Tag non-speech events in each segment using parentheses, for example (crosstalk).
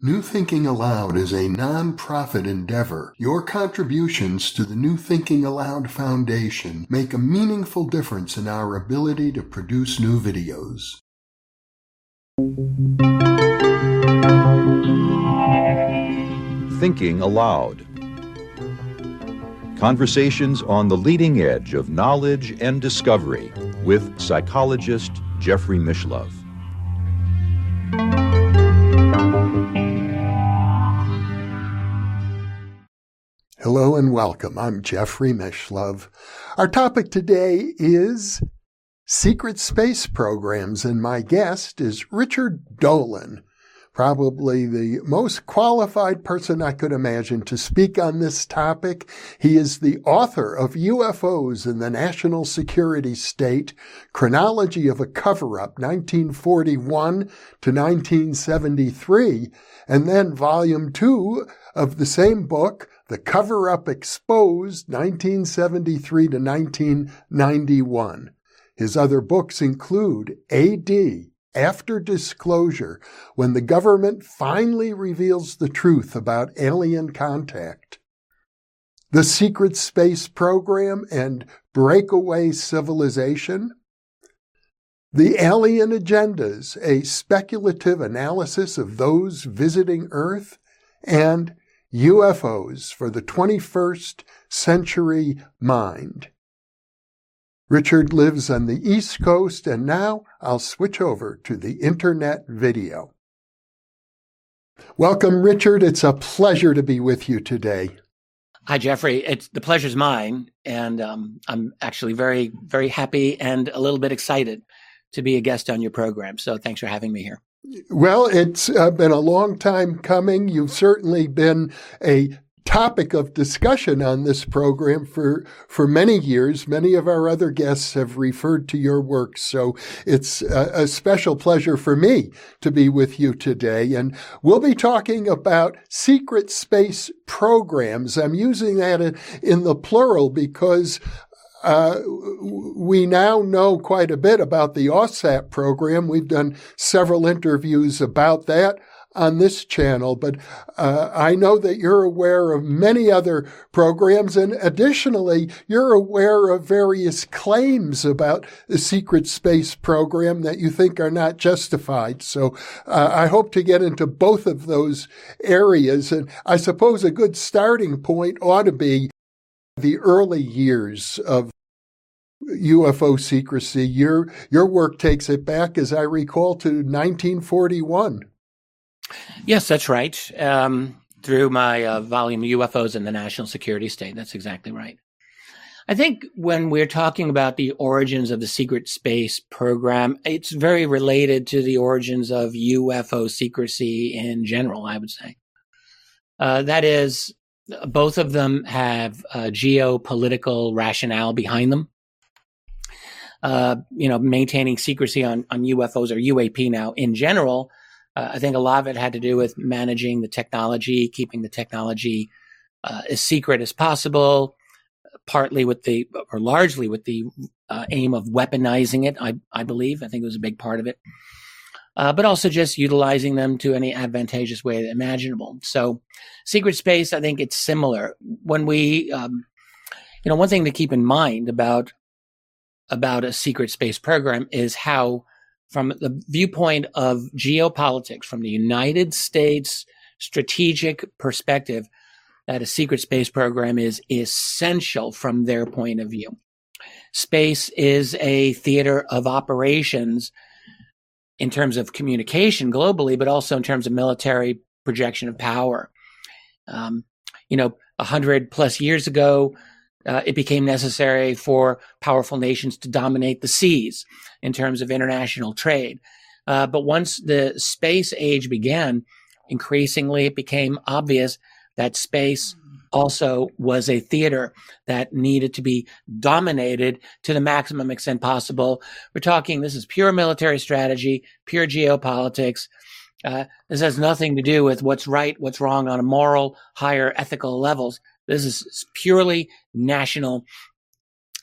New Thinking Allowed is a non-profit endeavor. Your contributions to the New Thinking Allowed Foundation make a meaningful difference in our ability to produce new videos. Thinking Allowed. Conversations on the leading edge of knowledge and discovery with psychologist Jeffrey Mishlove. Hello and welcome. I'm Jeffrey Mishlove. Our topic today is secret space programs, and my guest is Richard Dolan, probably the most qualified person I could imagine to speak on this topic. He is the author of UFOs in the National Security State, Chronology of a Cover-Up, 1941 to 1973, and then volume two of the same book, The Cover Up Exposed, 1973 to 1991. His other books include AD, After Disclosure, when the government finally reveals the truth about alien contact, The Secret Space Program and Breakaway Civilization, The Alien Agendas, a speculative analysis of those visiting Earth, and UFOs for the 21st Century Mind. Richard lives on the East Coast, and now I'll switch over to the Internet video. Welcome, Richard. It's a pleasure to be with you today. Hi, Jeffrey. It's the pleasure's mine, and um, I'm actually very, very happy and a little bit excited to be a guest on your program. So, thanks for having me here. Well, it's uh, been a long time coming. You've certainly been a topic of discussion on this program for, for many years. Many of our other guests have referred to your work. So it's a, a, special pleasure for me to be with you today. And we'll be talking about secret space programs. I'm using that in, in the plural because uh, we now know quite a bit about the AAWSAP program. We've done several interviews about that on this channel, but uh, I know that you're aware of many other programs, and additionally, you're aware of various claims about the secret space program that you think are not justified. So uh, I hope to get into both of those areas, and I suppose a good starting point ought to be the early years of UFO secrecy. Your your work takes it back, as I recall, to 1941. Yes, that's right. Um, through my uh, volume UFOs in the National Security State. That's exactly right. I think when we're talking about the origins of the secret space program, it's very related to the origins of UFO secrecy in general, I would say. Uh, that is, both of them have a geopolitical rationale behind them. Uh, you know, maintaining secrecy on, on UFOs or UAP now in general uh, I think a lot of it had to do with managing the technology, keeping the technology uh, as secret as possible, partly with the, or largely with the uh, aim of weaponizing it, I, I believe. I think it was a big part of it. Uh, but also just utilizing them to any advantageous way imaginable. So, secret space, I think it's similar. When we, um, you know, one thing to keep in mind about about a secret space program is how from the viewpoint of geopolitics, from the United States strategic perspective, that a secret space program is essential from their point of view. Space is a theater of operations in terms of communication globally, but also in terms of military projection of power. Um, you know, a hundred plus years ago, uh, it became necessary for powerful nations to dominate the seas in terms of international trade. Uh, but once the space age began, increasingly it became obvious that space also was a theater that needed to be dominated to the maximum extent possible. We're talking, this is pure military strategy, pure geopolitics. Uh, this has nothing to do with what's right, what's wrong on a moral, higher ethical levels. This is purely national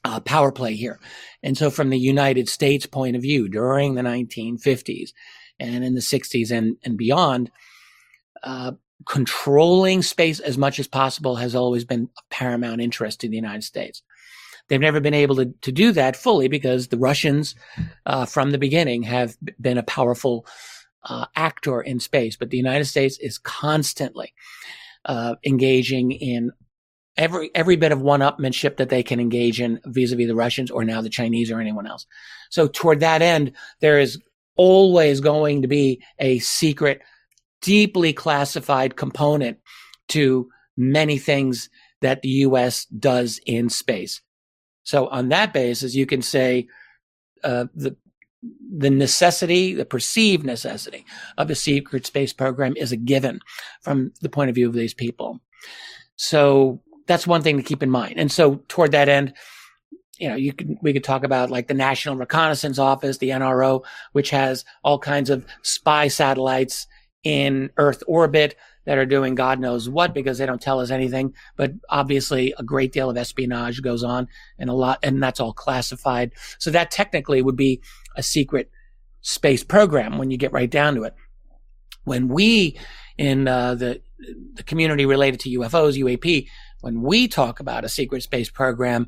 uh, power play here. And so, from the United States point of view, during the 1950s and in the 60s and, and beyond, uh, controlling space as much as possible has always been of paramount interest to the United States. They've never been able to, to do that fully because the Russians, uh, from the beginning, have been a powerful uh, actor in space. But the United States is constantly uh, engaging in every every bit of one-upmanship that they can engage in vis-a-vis the Russians or now the Chinese or anyone else. So toward that end, there is always going to be a secret, deeply classified component to many things that the U.S. does in space. So on that basis, you can say uh, the the necessity, the perceived necessity of a secret space program is a given from the point of view of these people. So that's one thing to keep in mind. And so toward that end, you know, you we could talk about like the National Reconnaissance Office, the NRO, which has all kinds of spy satellites in Earth orbit that are doing God knows what because they don't tell us anything. But obviously, a great deal of espionage goes on, and a lot, and that's all classified. So that technically would be a secret space program when you get right down to it. When we in uh, the the community related to UFOs, UAP, when we talk about a secret space program,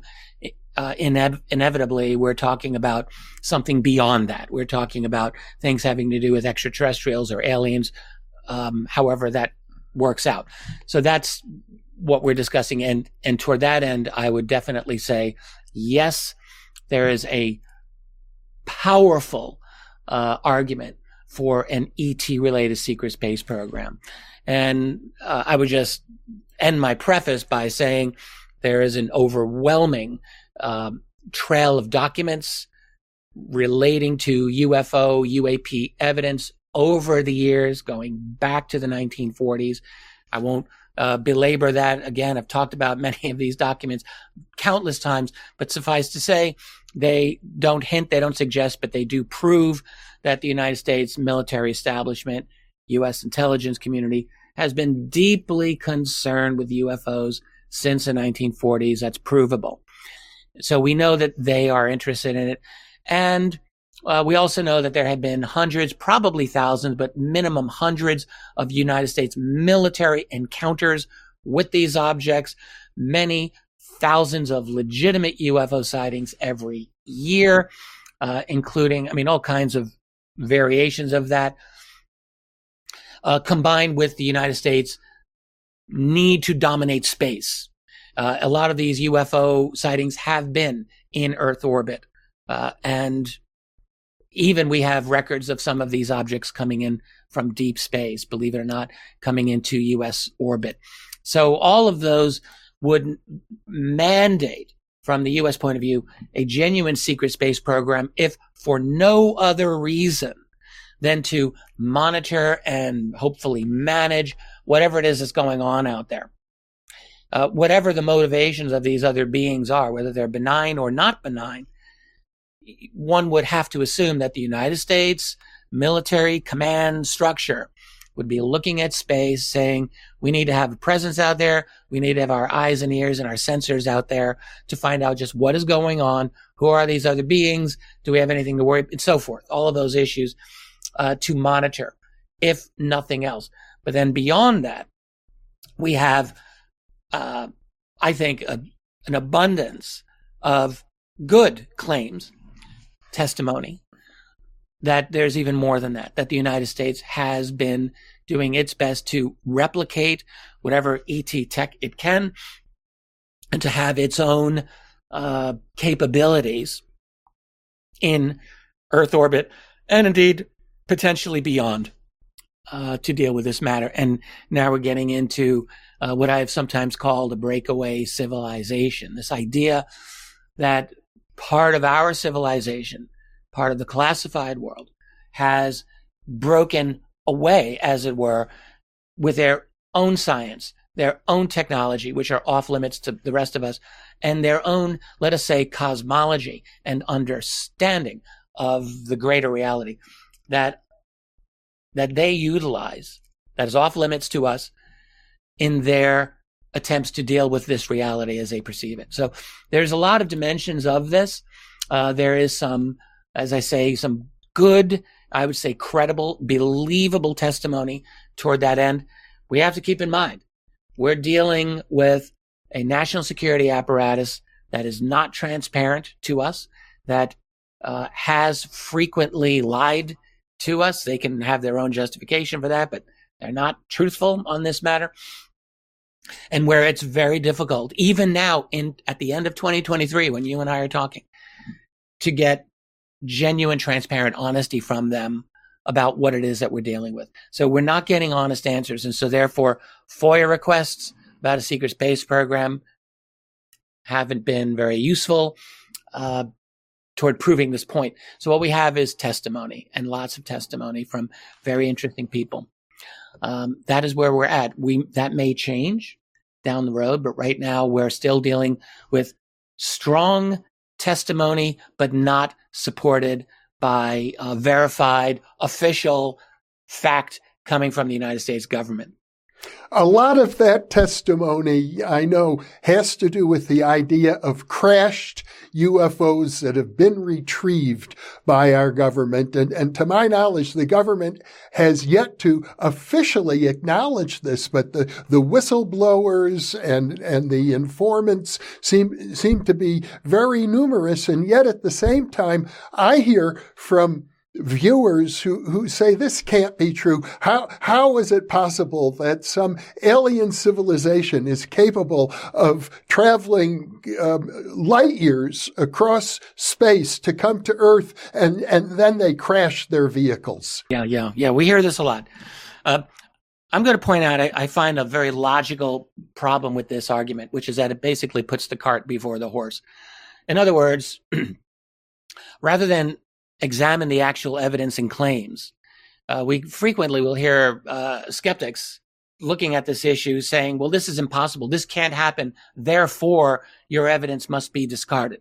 uh, ine- inevitably we're talking about something beyond that. We're talking about things having to do with extraterrestrials or aliens, um, however that works out. So that's what we're discussing. And, and toward that end, I would definitely say, yes, there is a powerful uh, argument for an ET related secret space program. And uh, I would just end my preface by saying there is an overwhelming um, trail of documents relating to UFO, UAP evidence over the years, going back to the 1940s. I won't uh, belabor that. Again, I've talked about (laughs) many of these documents countless times, but suffice to say, they don't hint, they don't suggest, but they do prove that the United States military establishment, U.S. intelligence community, has been deeply concerned with UFOs since the 1940s. That's provable. So we know that they are interested in it. And uh, we also know that there have been hundreds, probably thousands, but minimum hundreds of United States military encounters with these objects, many thousands of legitimate UFO sightings every year, uh, including, I mean, all kinds of variations of that, uh, combined with the United States need to dominate space. Uh, a lot of these UFO sightings have been in Earth orbit. Uh, and even we have records of some of these objects coming in from deep space, believe it or not, coming into US orbit. So all of those would mandate from the US point of view a genuine secret space program if for no other reason than to monitor and hopefully manage whatever it is that's going on out there. Uh, whatever the motivations of these other beings are, whether they're benign or not benign, one would have to assume that the United States military command structure would be looking at space saying, we need to have a presence out there. We need to have our eyes and ears and our sensors out there to find out just what is going on. Who are these other beings? Do we have anything to worry? And so forth. All of those issues uh, to monitor, if nothing else. But then beyond that, we have, uh, I think, a, an abundance of good claims testimony that there's even more than that, that the United States has been doing its best to replicate whatever ET tech it can and to have its own uh, capabilities in Earth orbit and indeed potentially beyond uh, to deal with this matter. And now we're getting into uh, what I have sometimes called a breakaway civilization. This idea that part of our civilization, part of the classified world, has broken away, as it were, with their own science, their own technology, which are off limits to the rest of us, and their own, let us say, cosmology and understanding of the greater reality that that they utilize that is off limits to us in their attempts to deal with this reality as they perceive it. So there's a lot of dimensions of this. Uh, there is some, as I say, some good, I would say credible, believable testimony toward that end. we have to keep in mind we're dealing with a national security apparatus that is not transparent to us, that uh, has frequently lied to us. They can have their own justification for that, but they're not truthful on this matter. And where it's very difficult, even now in at the end of 2023, when you and I are talking, to get genuine, transparent honesty from them about what it is that we're dealing with. So we're not getting honest answers. And so therefore FOIA requests about a secret space program haven't been very useful uh, toward proving this point. So what we have is testimony and lots of testimony from very interesting people. Um, that is where we're at. We that may change down the road, but right now we're still dealing with strong testimony, but not supported by a verified official fact coming from the United States government. A lot of that testimony, I know, has to do with the idea of crashed UFOs that have been retrieved by our government. And, and to my knowledge, the government has yet to officially acknowledge this, but the, the whistleblowers and, and the informants seem, seem to be very numerous. And yet at the same time, I hear from viewers who, who say this can't be true. How, how is it possible that some alien civilization is capable of traveling um, light years across space to come to Earth and, and then they crash their vehicles? Yeah, yeah, yeah. We hear this a lot. Uh, I'm going to point out I, I, find a very logical problem with this argument, which is that it basically puts the cart before the horse. In other words, (clears throat) rather than examine the actual evidence and claims. Uh, we frequently will hear uh, skeptics looking at this issue saying, well, this is impossible. This can't happen. Therefore, your evidence must be discarded.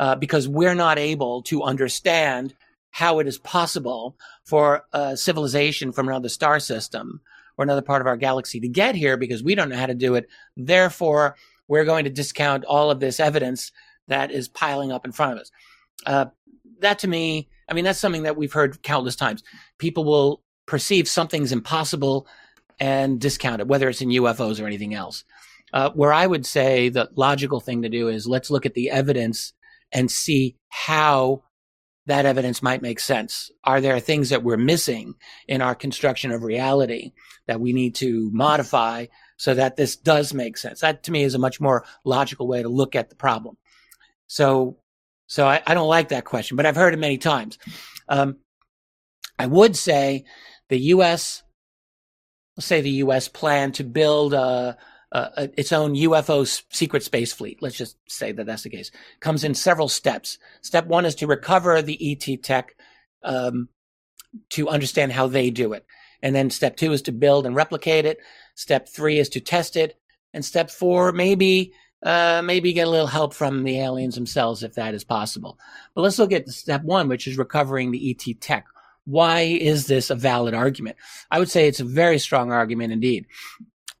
Uh, because we're not able to understand how it is possible for a civilization from another star system or another part of our galaxy to get here because we don't know how to do it. Therefore, we're going to discount all of this evidence that is piling up in front of us. Uh, that to me, I mean, that's something that we've heard countless times. People will perceive something's impossible and discount it, whether it's in UFOs or anything else. Uh, where I would say the logical thing to do is let's look at the evidence and see how that evidence might make sense. Are there things that we're missing in our construction of reality that we need to modify so that this does make sense? That to me is a much more logical way to look at the problem. So so I, I, don't like that question, but I've heard it many times. Um, I would say the U.S. Let's say the U.S. plan to build a, a, a, its own UFO secret space fleet. Let's just say that that's the case. Comes in several steps. Step one is to recover the ET tech um, to understand how they do it, and then step two is to build and replicate it. Step three is to test it, and step four maybe uh, maybe get a little help from the aliens themselves if that is possible. But let's look at step one, which is recovering the ET tech. Why is this a valid argument? I would say it's a very strong argument indeed.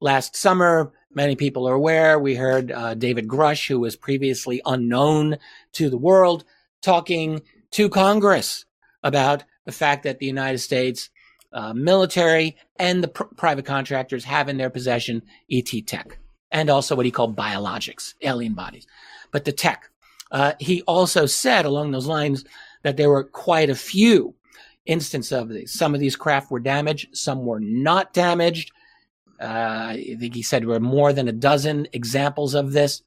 Last summer, many people are aware, we heard uh, David Grusch, who was previously unknown to the world, talking to Congress about the fact that the United States uh, military and the pr- private contractors have in their possession ET tech and also what he called biologics, alien bodies. But the tech. Uh, he also said along those lines that there were quite a few instances of these. Some of these craft were damaged, some were not damaged. Uh, I think he said there were more than a dozen examples of this.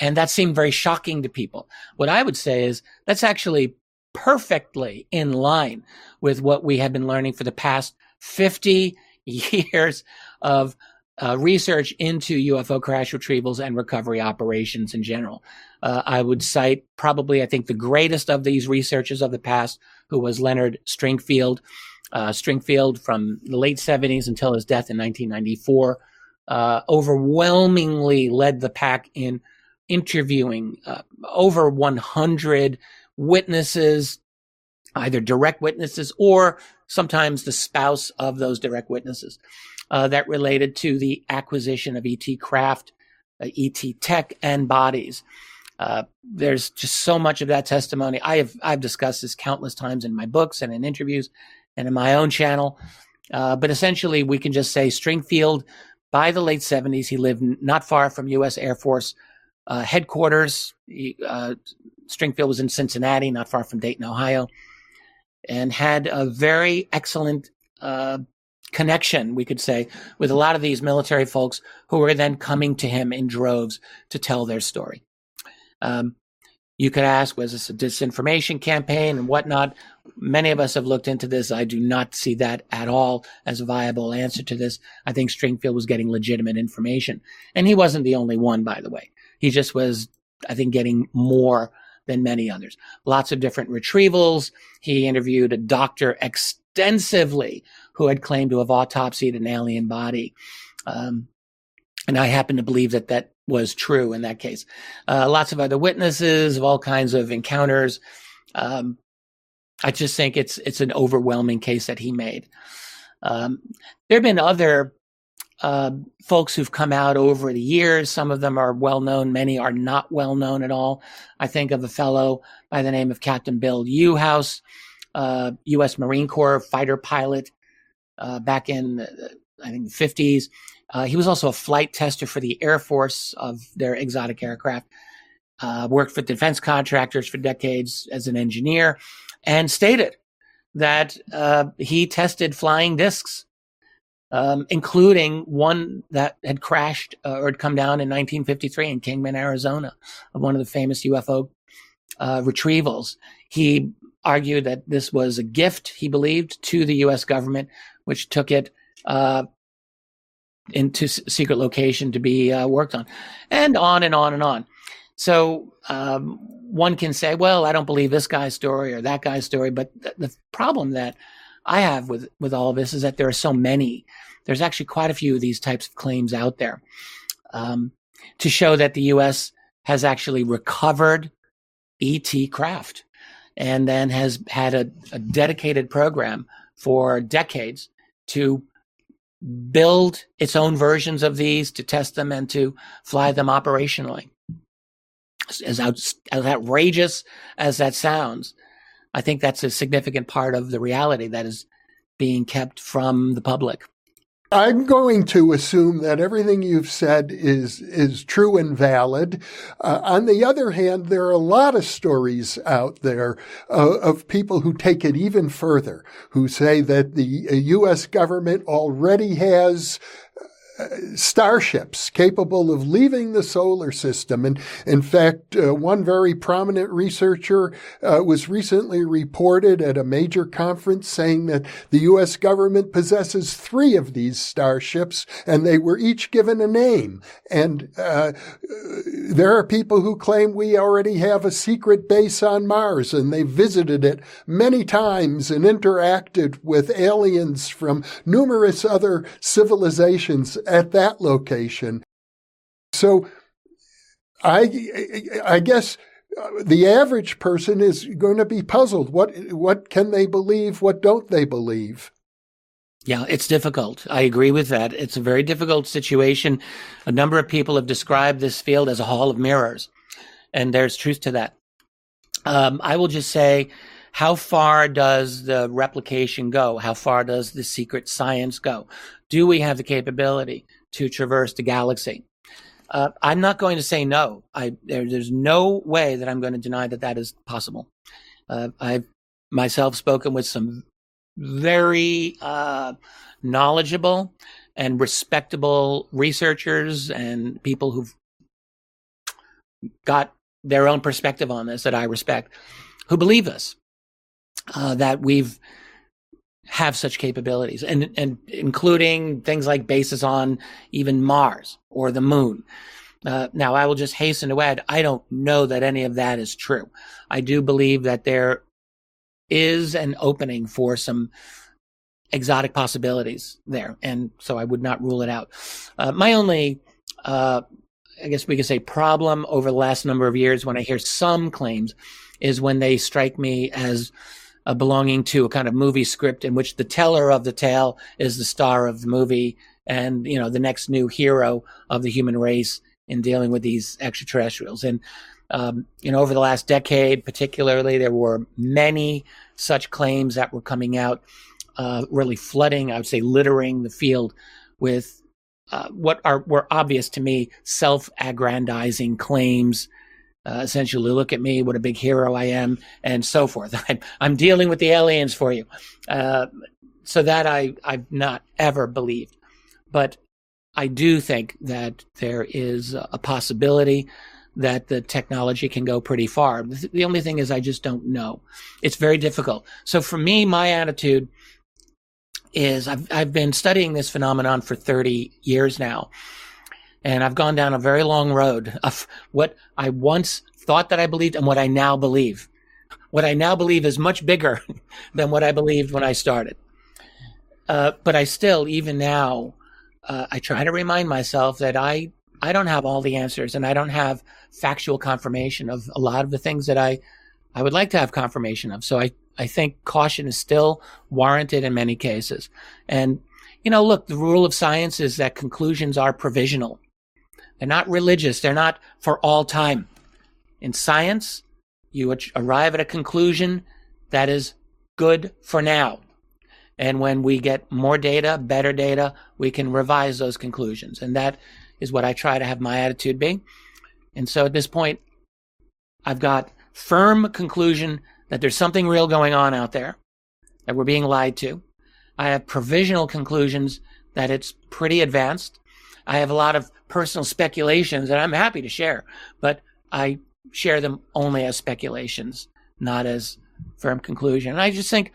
And that seemed very shocking to people. What I would say is that's actually perfectly in line with what we have been learning for the past 50 (laughs) years of uh, research into UFO crash retrievals and recovery operations in general. Uh, I would cite probably, I think, the greatest of these researchers of the past, who was Leonard Stringfield. Uh, Stringfield, from the late 70s until his death in 1994, uh, overwhelmingly led the pack in interviewing uh, over 100 witnesses, either direct witnesses or sometimes the spouse of those direct witnesses uh, that related to the acquisition of ET craft, uh, ET tech, and bodies. Uh, there's just so much of that testimony. I have I've discussed this countless times in my books and in interviews and in my own channel. Uh, but essentially, we can just say Stringfield, by the late 70s, he lived not far from U.S. Air Force uh, headquarters. He, uh, Stringfield was in Cincinnati, not far from Dayton, Ohio, and had a very excellent uh, connection, we could say, with a lot of these military folks who were then coming to him in droves to tell their story. Um, you could ask, was this a disinformation campaign and whatnot? Many of us have looked into this. I do not see that at all as a viable answer to this. I think Stringfield was getting legitimate information. And he wasn't the only one, by the way. He just was, I think, getting more than many others. Lots of different retrievals. He interviewed a doctor extensively who had claimed to have autopsied an alien body. Um, and I happen to believe that that was true in that case. Uh, lots of other witnesses of all kinds of encounters. Um, I just think it's it's an overwhelming case that he made. Um, there have been other uh, folks who've come out over the years. Some of them are well known. Many are not well known at all. I think of a fellow by the name of Captain Bill Uhouse, uh, U.S. Marine Corps fighter pilot uh, back in I think the 50s. Uh, he was also a flight tester for the Air Force of their exotic aircraft. Uh, worked for defense contractors for decades as an engineer, and stated that uh, he tested flying discs, um, including one that had crashed uh, or had come down in 1953 in Kingman, Arizona, of one of the famous UFO uh, retrievals. He argued that this was a gift, he believed, to the U.S. government, which took it uh, into secret location to be uh, worked on, and on and on and on. So um, one can say, well, I don't believe this guy's story or that guy's story, but th- the problem that I have with with all of this is that there are so many. There's actually quite a few of these types of claims out there um, to show that the U.S. has actually recovered ET craft and then has had a, a dedicated program for decades to build its own versions of these, to test them, and to fly them operationally. As, out, as outrageous as that sounds, I think that's a significant part of the reality that is being kept from the public. I'm going to assume that everything you've said is is true and valid. Uh, on the other hand, there are a lot of stories out there uh, of people who take it even further, who say that the U.S. Uh, government already has starships capable of leaving the solar system. And in fact, uh, one very prominent researcher uh, was recently reported at a major conference saying that the U.S. government possesses three of these starships and they were each given a name. And uh, there are people who claim we already have a secret base on Mars and they visited it many times and interacted with aliens from numerous other civilizations at that location. So I, I guess the average person is going to be puzzled. What, what can they believe? What don't they believe? Yeah, it's difficult. I agree with that. It's a very difficult situation. A number of people have described this field as a hall of mirrors, and there's truth to that. Um, I will just say, how far does the replication go? How far does the secret science go? Do we have the capability? to traverse the galaxy. Uh, I'm not going to say no. I, there, there's no way that I'm going to deny that that is possible. Uh, I've myself spoken with some very uh, knowledgeable and respectable researchers and people who've got their own perspective on this that I respect, who believe us uh, that we've have such capabilities and, and including things like bases on even Mars or the moon. Uh, now, I will just hasten to add, I don't know that any of that is true. I do believe that there is an opening for some exotic possibilities there. And so I would not rule it out. Uh, my only, uh, I guess we could say problem over the last number of years when I hear some claims is when they strike me as uh, belonging to a kind of movie script in which the teller of the tale is the star of the movie and, you know, the next new hero of the human race in dealing with these extraterrestrials. And, um, you know, over the last decade, particularly, there were many such claims that were coming out. uh, really flooding, I would say littering the field with uh, what are were obvious to me self-aggrandizing claims. Uh, essentially, look at me, what a big hero I am, and so forth. (laughs) I'm, I'm dealing with the aliens for you. Uh, so that I I've not ever believed, but I do think that there is a possibility that the technology can go pretty far. The only thing is I just don't know. It's very difficult. So for me, my attitude is I've, I've been studying this phenomenon for 30 years now. And I've gone down a very long road of what I once thought that I believed and what I now believe. What I now believe is much bigger (laughs) than what I believed when I started. Uh, but I still, even now, uh, I try to remind myself that I I don't have all the answers and I don't have factual confirmation of a lot of the things that I, I would like to have confirmation of. So I, I think caution is still warranted in many cases. And, you know, look, the rule of science is that conclusions are provisional. They're not religious. They're not for all time. In science, you arrive at a conclusion that is good for now. And when we get more data, better data, we can revise those conclusions. And that is what I try to have my attitude be. And so at this point, I've got firm conclusion that there's something real going on out there, that we're being lied to. I have provisional conclusions that it's pretty advanced. I have a lot of personal speculations that I'm happy to share, but I share them only as speculations, not as firm conclusion. And I just think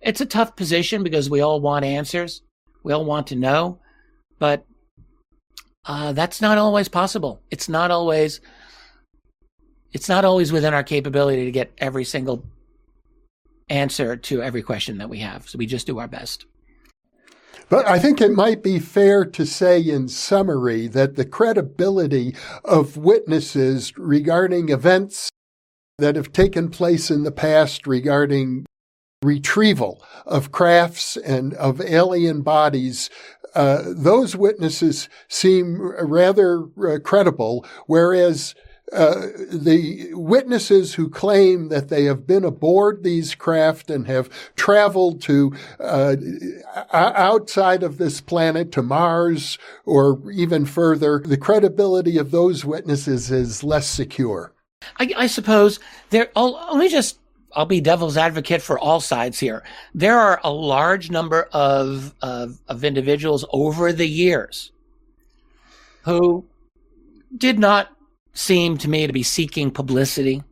it's a tough position because we all want answers. We all want to know, but uh, that's not always possible. It's not always. It's not always within our capability to get every single answer to every question that we have. So we just do our best. But I think it might be fair to say, in summary, that the credibility of witnesses regarding events that have taken place in the past regarding retrieval of crafts and of alien bodies uh, those witnesses seem rather uh, credible, whereas uh, the witnesses who claim that they have been aboard these craft and have traveled to uh, outside of this planet to Mars or even further, the credibility of those witnesses is less secure. I, I suppose there. I'll, let me just I'll be devil's advocate for all sides here. There are a large number of, of, of individuals over the years who did not seem to me to be seeking publicity,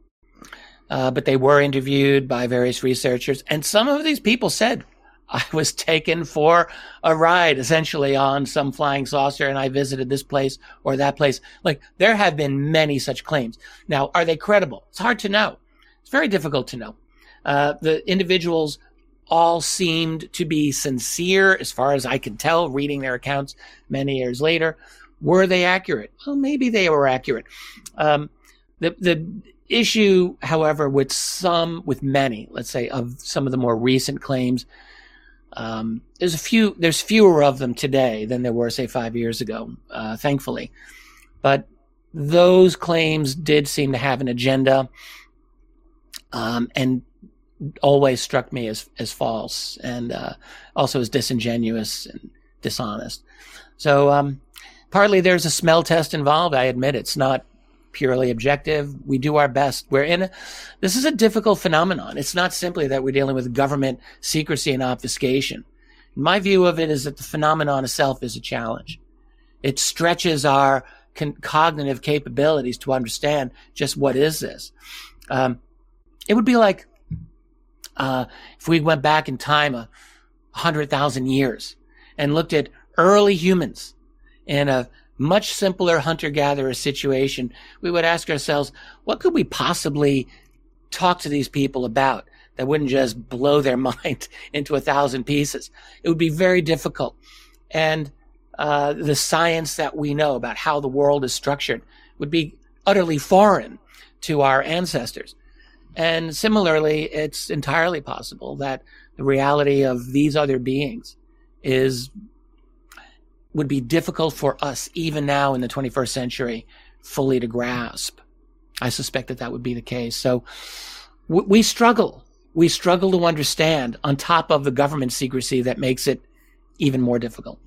uh, but they were interviewed by various researchers. And some of these people said, (laughs) I was taken for a ride essentially on some flying saucer and I visited this place or that place. Like there have been many such claims. Now, are they credible? It's hard to know. It's very difficult to know. Uh, the individuals all seemed to be sincere, as far as I can tell, reading their accounts many years later. Were they accurate? Well, maybe they were accurate. Um, the the issue, however, with some, with many, let's say, of some of the more recent claims, um, there's a few, there's fewer of them today than there were, say, five years ago, uh, thankfully. But those claims did seem to have an agenda um, and always struck me as as false and uh, also as disingenuous and dishonest. So um, partly there's a smell test involved. I admit it's not purely objective. We do our best. We're in a, this is a difficult phenomenon. It's not simply that we're dealing with government secrecy and obfuscation. My view of it is that the phenomenon itself is a challenge. It stretches our con- cognitive capabilities to understand just what is this. Um, it would be like uh, if we went back in time a hundred thousand years and looked at early humans in a much simpler hunter-gatherer situation, we would ask ourselves, what could we possibly talk to these people about that wouldn't just blow their (laughs) mind into a thousand pieces? It would be very difficult. And uh, the science that we know about how the world is structured would be utterly foreign to our ancestors. And similarly, it's entirely possible that the reality of these other beings is would be difficult for us even now in the 21st century fully to grasp. I suspect that that would be the case. So w- we struggle we struggle to understand on top of the government secrecy that makes it even more difficult.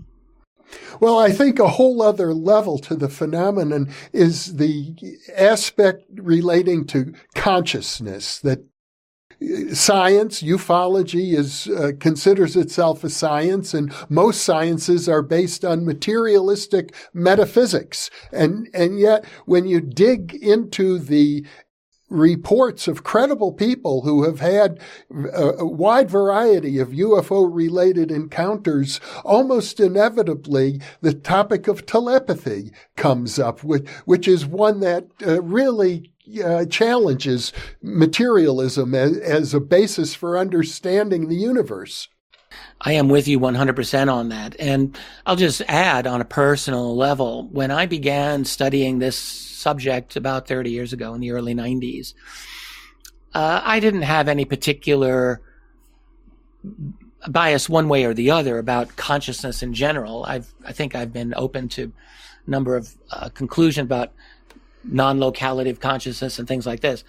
Well, I think a whole other level to the phenomenon is the aspect relating to consciousness that science, ufology is uh, considers itself a science, and most sciences are based on materialistic metaphysics. And and yet, when you dig into the reports of credible people who have had a wide variety of UFO related encounters, almost inevitably the topic of telepathy comes up, which, which is one that uh, really uh, challenges materialism as, as a basis for understanding the universe. I am with you 100% on that. And I'll just add on a personal level, when I began studying this subject about 30 years ago in the early 90s, uh, I didn't have any particular bias one way or the other about consciousness in general. I've, I think I've been open to a number of uh, conclusions about non-locality of consciousness and things like this.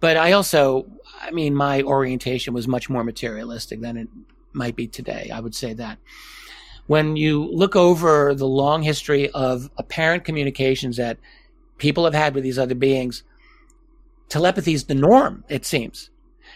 But I also, I mean, my orientation was much more materialistic than it might be today. I would say that. When you look over the long history of apparent communications that people have had with these other beings, telepathy is the norm, it seems.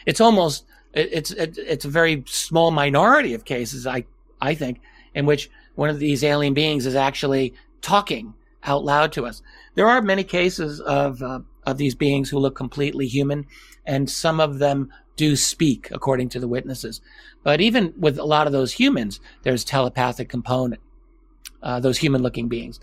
It's almost, it's, it's a very small minority of cases, I, I think, in which one of these alien beings is actually talking out loud to us. There are many cases of, uh, of these beings who look completely human, and some of them do speak according to the witnesses. But even with a lot of those humans, there's telepathic component, uh, those human looking beings.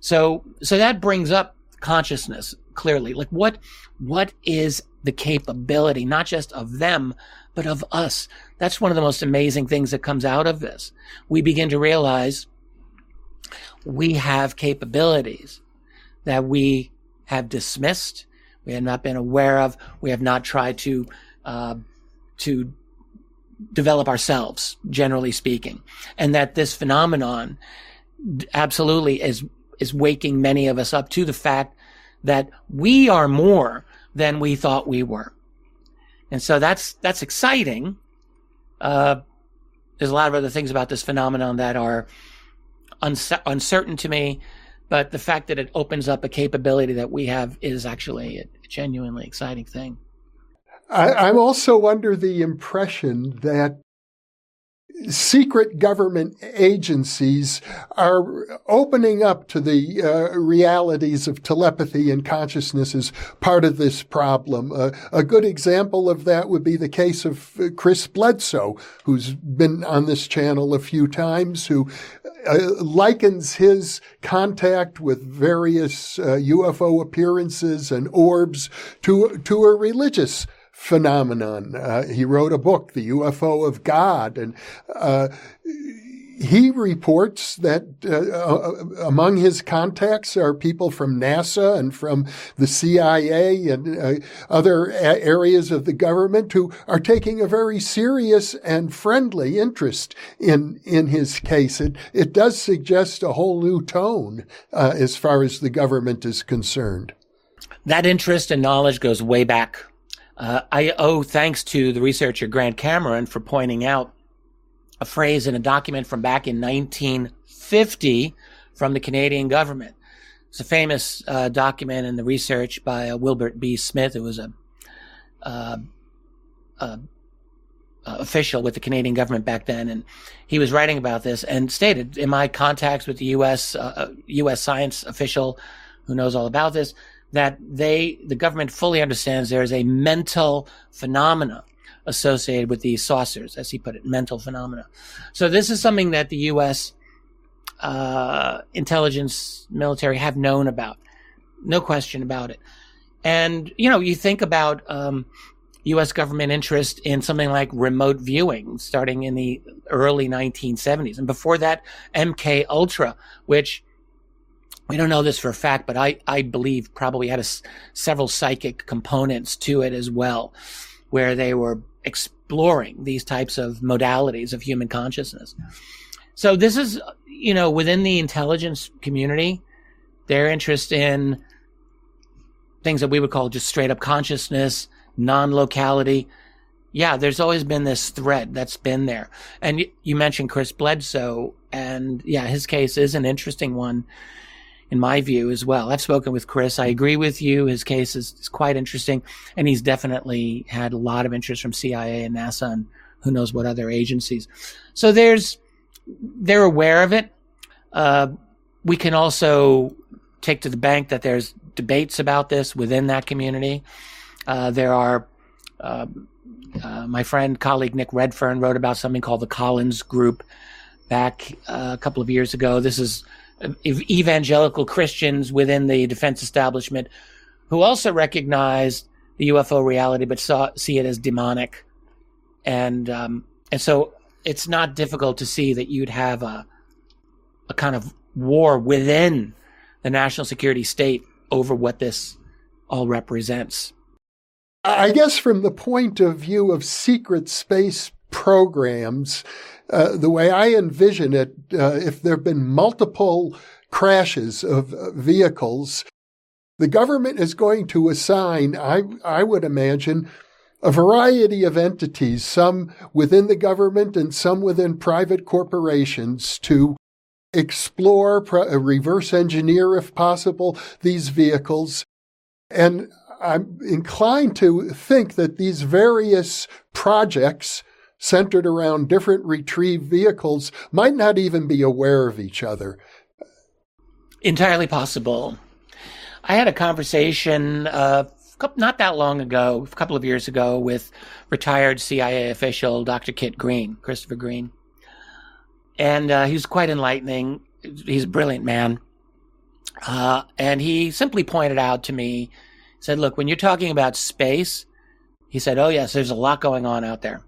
So, so that brings up consciousness clearly. Like what, what is the capability, not just of them, but of us? That's one of the most amazing things that comes out of this. We begin to realize we have capabilities that we have dismissed, we have not been aware of, we have not tried to uh, to develop ourselves, generally speaking, and that this phenomenon absolutely is is waking many of us up to the fact that we are more than we thought we were, and so that's that's exciting. Uh, there's a lot of other things about this phenomenon that are unce- uncertain to me, but the fact that it opens up a capability that we have is actually a genuinely exciting thing. I, am also under the impression that secret government agencies are opening up to the uh, realities of telepathy and consciousness as part of this problem. Uh, a good example of that would be the case of uh, Chris Bledsoe, who's been on this channel a few times, who uh, likens his contact with various UFO uh, appearances and orbs to to a religious phenomenon. Uh, he wrote a book, The UFO of God, and uh, he reports that uh, uh, among his contacts are people from NASA and from the CIA and uh, other a- areas of the government who are taking a very serious and friendly interest in in his case. It it does suggest a whole new tone uh, as far as the government is concerned. That interest and knowledge goes way back uh, I owe thanks to the researcher Grant Cameron for pointing out a phrase in a document from back in 1950 from the Canadian government. It's a famous uh, document in the research by uh, Wilbert B. Smith, who was a, uh, a official with the Canadian government back then, and he was writing about this and stated, "In my contacts with the U.S. U.S. Uh, science official who knows all about this, that they, the government fully understands there is a mental phenomena associated with these saucers, as he put it, mental phenomena. So this is something that the U.S. Uh, intelligence military have known about, no question about it. And you know, you think about um, U.S. government interest in something like remote viewing, starting in the early 1970s, and before that, MK Ultra, which we don't know this for a fact, but I, I believe probably had a, several psychic components to it as well, where they were exploring these types of modalities of human consciousness. So this is, you know, within the intelligence community, their interest in things that we would call just straight up consciousness, non-locality, yeah, there's always been this thread that's been there. And you mentioned Chris Bledsoe, and yeah, his case is an interesting one in my view as well. I've spoken with Chris. I agree with you. His case is, is quite interesting, and he's definitely had a lot of interest from CIA and NASA and who knows what other agencies. So there's, they're aware of it. Uh, we can also take to the bank that there's debates about this within that community. Uh, there are, uh, uh, my friend, colleague Nick Redfern wrote about something called the Collins Group back uh, a couple of years ago. This is evangelical Christians within the defense establishment who also recognized the UFO reality but saw see it as demonic, and um, and so it's not difficult to see that you'd have a a kind of war within the national security state over what this all represents. I guess from the point of view of secret space programs, uh, the way I envision it, uh, if there have been multiple crashes of uh, vehicles, the government is going to assign, I, I would imagine, a variety of entities, some within the government and some within private corporations, to explore, uh, reverse engineer, if possible, these vehicles. And I'm inclined to think that these various projects centered around different retrieve vehicles might not even be aware of each other. Entirely possible. I had a conversation uh, not that long ago, a couple of years ago, with retired CIA official Dr. Kit Green, Christopher Green. And uh, he was quite enlightening. He's a brilliant man. Uh, and he simply pointed out to me, said, look, when you're talking about space, he said, oh, yes, there's a lot going on out there.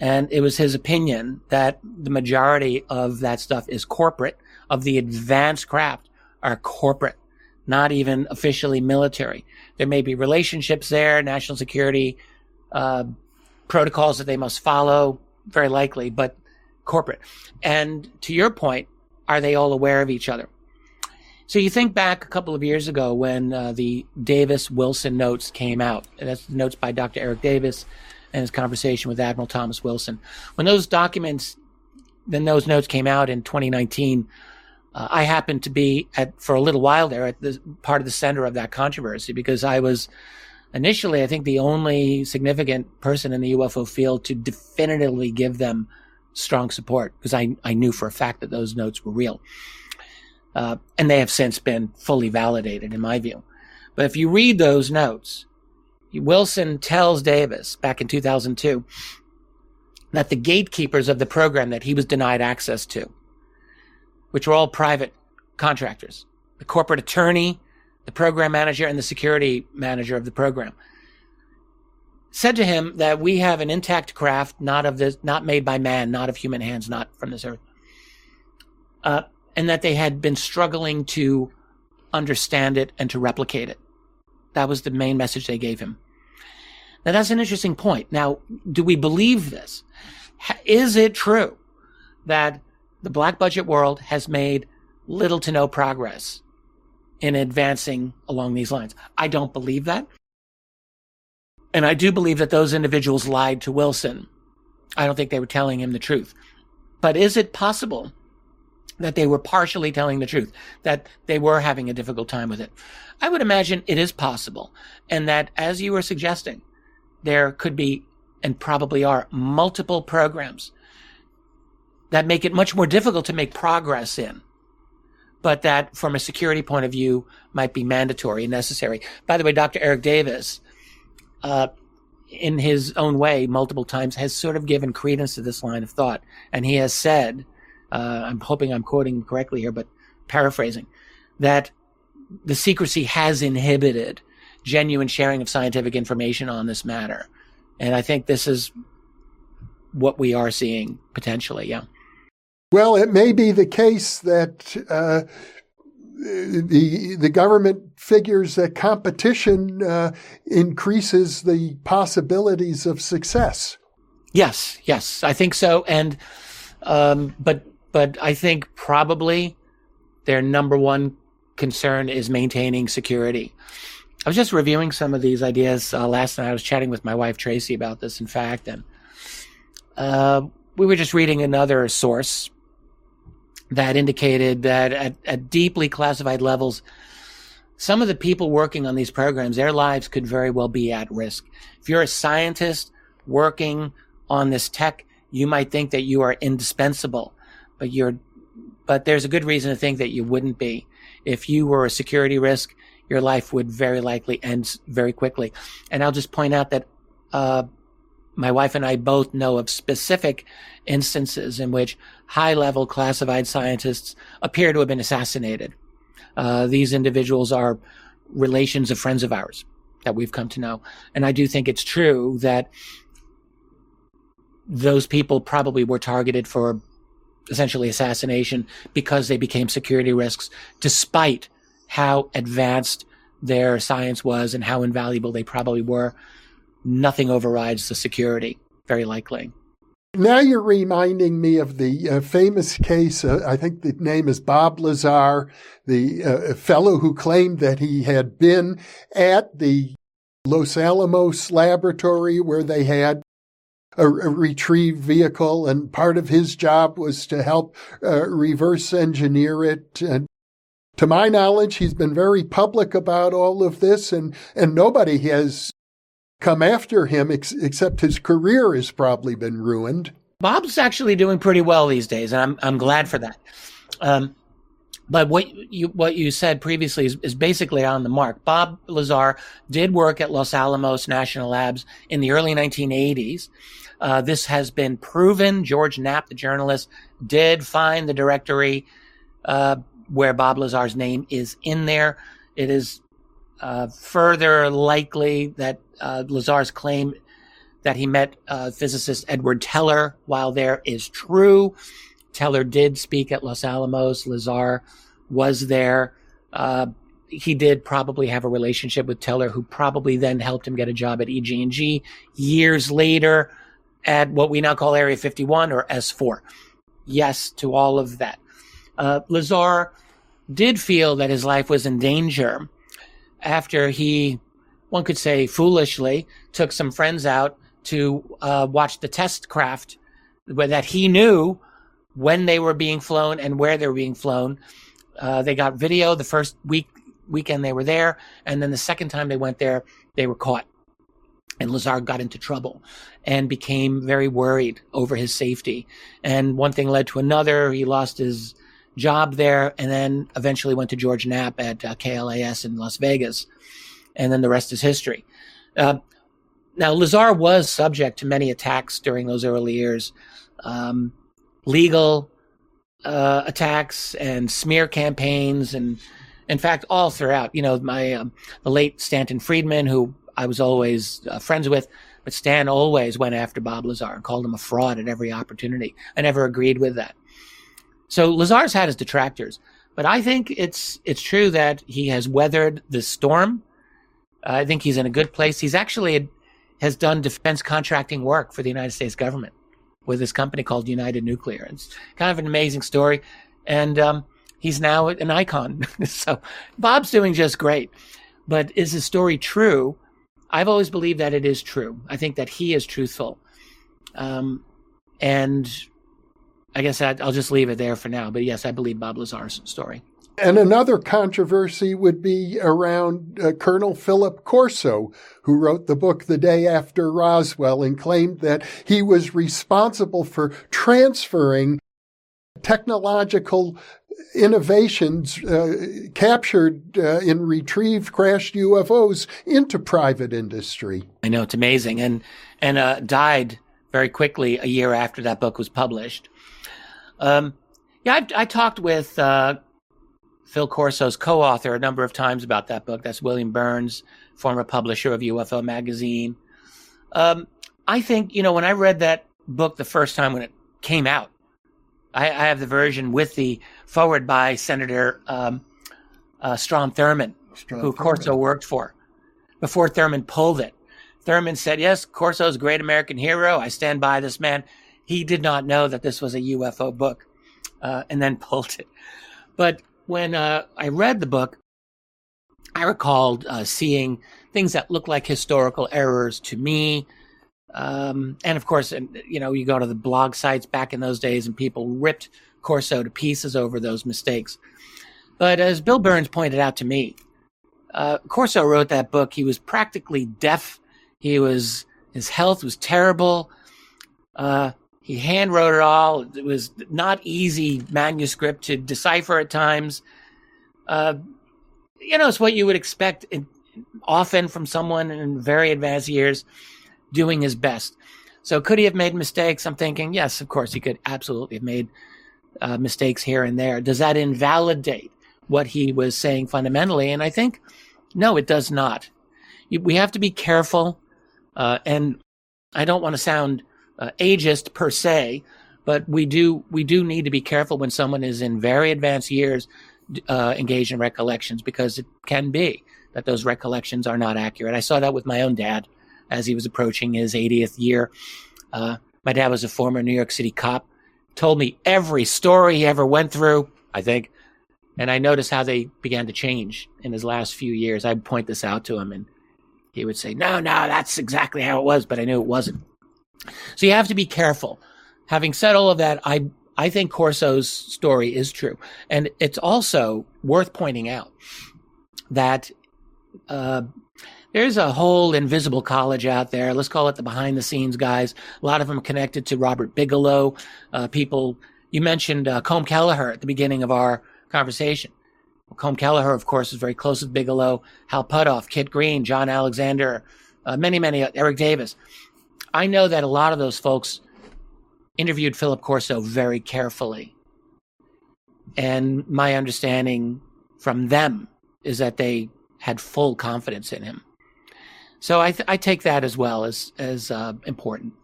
And it was his opinion that the majority of that stuff is corporate, of the advanced craft are corporate, not even officially military. There may be relationships there, national security uh, protocols that they must follow, very likely, but corporate. And to your point, are they all aware of each other? So you think back a couple of years ago when uh, the Davis Wilson notes came out. And that's notes by Dr. Eric Davis and his conversation with Admiral Thomas Wilson. When those documents, then those notes came out in 2019, uh, I happened to be at for a little while there at the part of the center of that controversy because I was initially, I think, the only significant person in the UFO field to definitively give them strong support because I, I knew for a fact that those notes were real. Uh, and they have since been fully validated in my view. But if you read those notes, Wilson tells Davis back in 2002 that the gatekeepers of the program that he was denied access to, which were all private contractors, the corporate attorney, the program manager, and the security manager of the program, said to him that we have an intact craft, not of this, not made by man, not of human hands, not from this earth. Uh, and that they had been struggling to understand it and to replicate it. That was the main message they gave him. Now that's an interesting point. Now, do we believe this? Is it true that the black budget world has made little to no progress in advancing along these lines? I don't believe that. And I do believe that those individuals lied to Wilson. I don't think they were telling him the truth. But is it possible that they were partially telling the truth, that they were having a difficult time with it. I would imagine it is possible. And that, as you were suggesting, there could be, and probably are, multiple programs that make it much more difficult to make progress in, but that from a security point of view might be mandatory and necessary. By the way, Dr. Eric Davis, uh, in his own way, multiple times has sort of given credence to this line of thought. And he has said uh, I'm hoping I'm quoting correctly here, but paraphrasing, that the secrecy has inhibited genuine sharing of scientific information on this matter. And I think this is what we are seeing potentially, yeah. Well, it may be the case that uh, the the government figures that competition uh, increases the possibilities of success. Yes, yes, I think so. And um, but but I think probably their number one concern is maintaining security. I was just reviewing some of these ideas uh, last night. I was chatting with my wife Tracy about this, in fact, and uh, we were just reading another source that indicated that at, at deeply classified levels, some of the people working on these programs, their lives could very well be at risk. If you're a scientist working on this tech, you might think that you are indispensable, but you're, but there's a good reason to think that you wouldn't be. If you were a security risk, your life would very likely end very quickly. And I'll just point out that, uh, my wife and I both know of specific instances in which high level classified scientists appear to have been assassinated. Uh, these individuals are relations of friends of ours that we've come to know. And I do think it's true that those people probably were targeted for essentially assassination because they became security risks, despite how advanced their science was and how invaluable they probably were. Nothing overrides the security, very likely. Now you're reminding me of the uh, famous case. Uh, I think the name is Bob Lazar, the uh, fellow who claimed that he had been at the Los Alamos laboratory where they had a, retrieve vehicle, and part of his job was to help uh, reverse engineer it. And to my knowledge, he's been very public about all of this, and, and nobody has come after him ex- except his career has probably been ruined. Bob's actually doing pretty well these days, and I'm I'm glad for that. Um, but what you what you said previously is, is, basically on the mark. Bob Lazar did work at Los Alamos National Labs in the early 1980s. Uh, this has been proven. George Knapp, the journalist, did find the directory uh, where Bob Lazar's name is in there. It is uh, further likely that uh, Lazar's claim that he met uh, physicist Edward Teller while there is true. Teller did speak at Los Alamos. Lazar was there. He did probably have a relationship with Teller, who probably then helped him get a job at EG&G years later at what we now call Area 51 or S4. Yes to all of that. Uh, Lazar did feel that his life was in danger after he, one could say foolishly, took some friends out to uh, watch the test craft that he knew when they were being flown and where they were being flown. Uh, they got video the first week weekend they were there, and then the second time they went there, they were caught. And Lazar got into trouble and became very worried over his safety. And one thing led to another. He lost his job there and then eventually went to George Knapp at uh, KLAS in Las Vegas. And then the rest is history. Uh, now, Lazar was subject to many attacks during those early years um, legal uh, attacks and smear campaigns, and in fact, all throughout. You know, my um, the late Stanton Friedman, who I was always uh, friends with, but Stan always went after Bob Lazar and called him a fraud at every opportunity. I never agreed with that. So Lazar's had his detractors, but I think it's it's true that he has weathered the storm. Uh, I think he's in a good place. He's actually has done defense contracting work for the United States government with this company called United Nuclear. It's kind of an amazing story, and um, he's now an icon. (laughs) so Bob's doing just great. But is his story true? I've always believed that it is true. I think that he is truthful. Um, and I guess I'll just leave it there for now. But yes, I believe Bob Lazar's story. And another controversy would be around uh, Colonel Philip Corso, who wrote the book The Day After Roswell and claimed that he was responsible for transferring technological innovations uh, captured uh, in retrieved crashed UFOs into private industry. I know it's amazing, and and uh, died very quickly a year after that book was published. Um, yeah, I've, I talked with uh, Phil Corso's co-author a number of times about that book. That's William Burns, former publisher of UFO magazine. Um, I think you know when I read that book the first time when it came out, I, I have the version with the foreword by Senator um, uh, Strom Thurmond, Strom who Thurmond. Corso worked for, before Thurmond pulled it. Thurmond said, "Yes, Corso's a great American hero. I stand by this man." he did not know that this was a UFO book, uh, and then (laughs) pulled it. But when uh, I read the book, I recalled uh, seeing things that looked like historical errors to me. Um, and of course, you know, you go to the blog sites back in those days and people ripped Corso to pieces over those mistakes. But as Bill Burns pointed out to me, uh, Corso wrote that book. He was practically deaf. He was, his health was terrible. Uh, he hand wrote it all. It was not easy manuscript to decipher at times. Uh, you know, it's what you would expect in, often from someone in very advanced years doing his best. So could he have made mistakes? I'm thinking, yes, of course, he could absolutely have made uh, mistakes here and there. Does that invalidate what he was saying fundamentally? And I think, no, it does not. We have to be careful. Uh, and I don't want to sound uh, ageist per se, but we do we do need to be careful when someone is in very advanced years uh, engaged in recollections because it can be that those recollections are not accurate. I saw that with my own dad as he was approaching his 80th year. Uh, my dad was a former New York City cop, told me every story he ever went through, I think. And I noticed how they began to change in his last few years. I'd point this out to him and he would say, No, no, that's exactly how it was, but I knew it wasn't. So you have to be careful. Having said all of that, I I think Corso's story is true, and it's also worth pointing out that uh, there's a whole invisible college out there. Let's call it the behind the scenes guys. A lot of them connected to Robert Bigelow. Uh, people you mentioned uh, Colm Kelleher at the beginning of our conversation. Well, Colm Kelleher, of course, is very close with Bigelow. Hal Puthoff, Kit Green, John Alexander, uh, many, many, uh, Eric Davis. I know that a lot of those folks interviewed Philip Corso very carefully. And my understanding from them is that they had full confidence in him. So I, th- I take that as well as, as uh, important.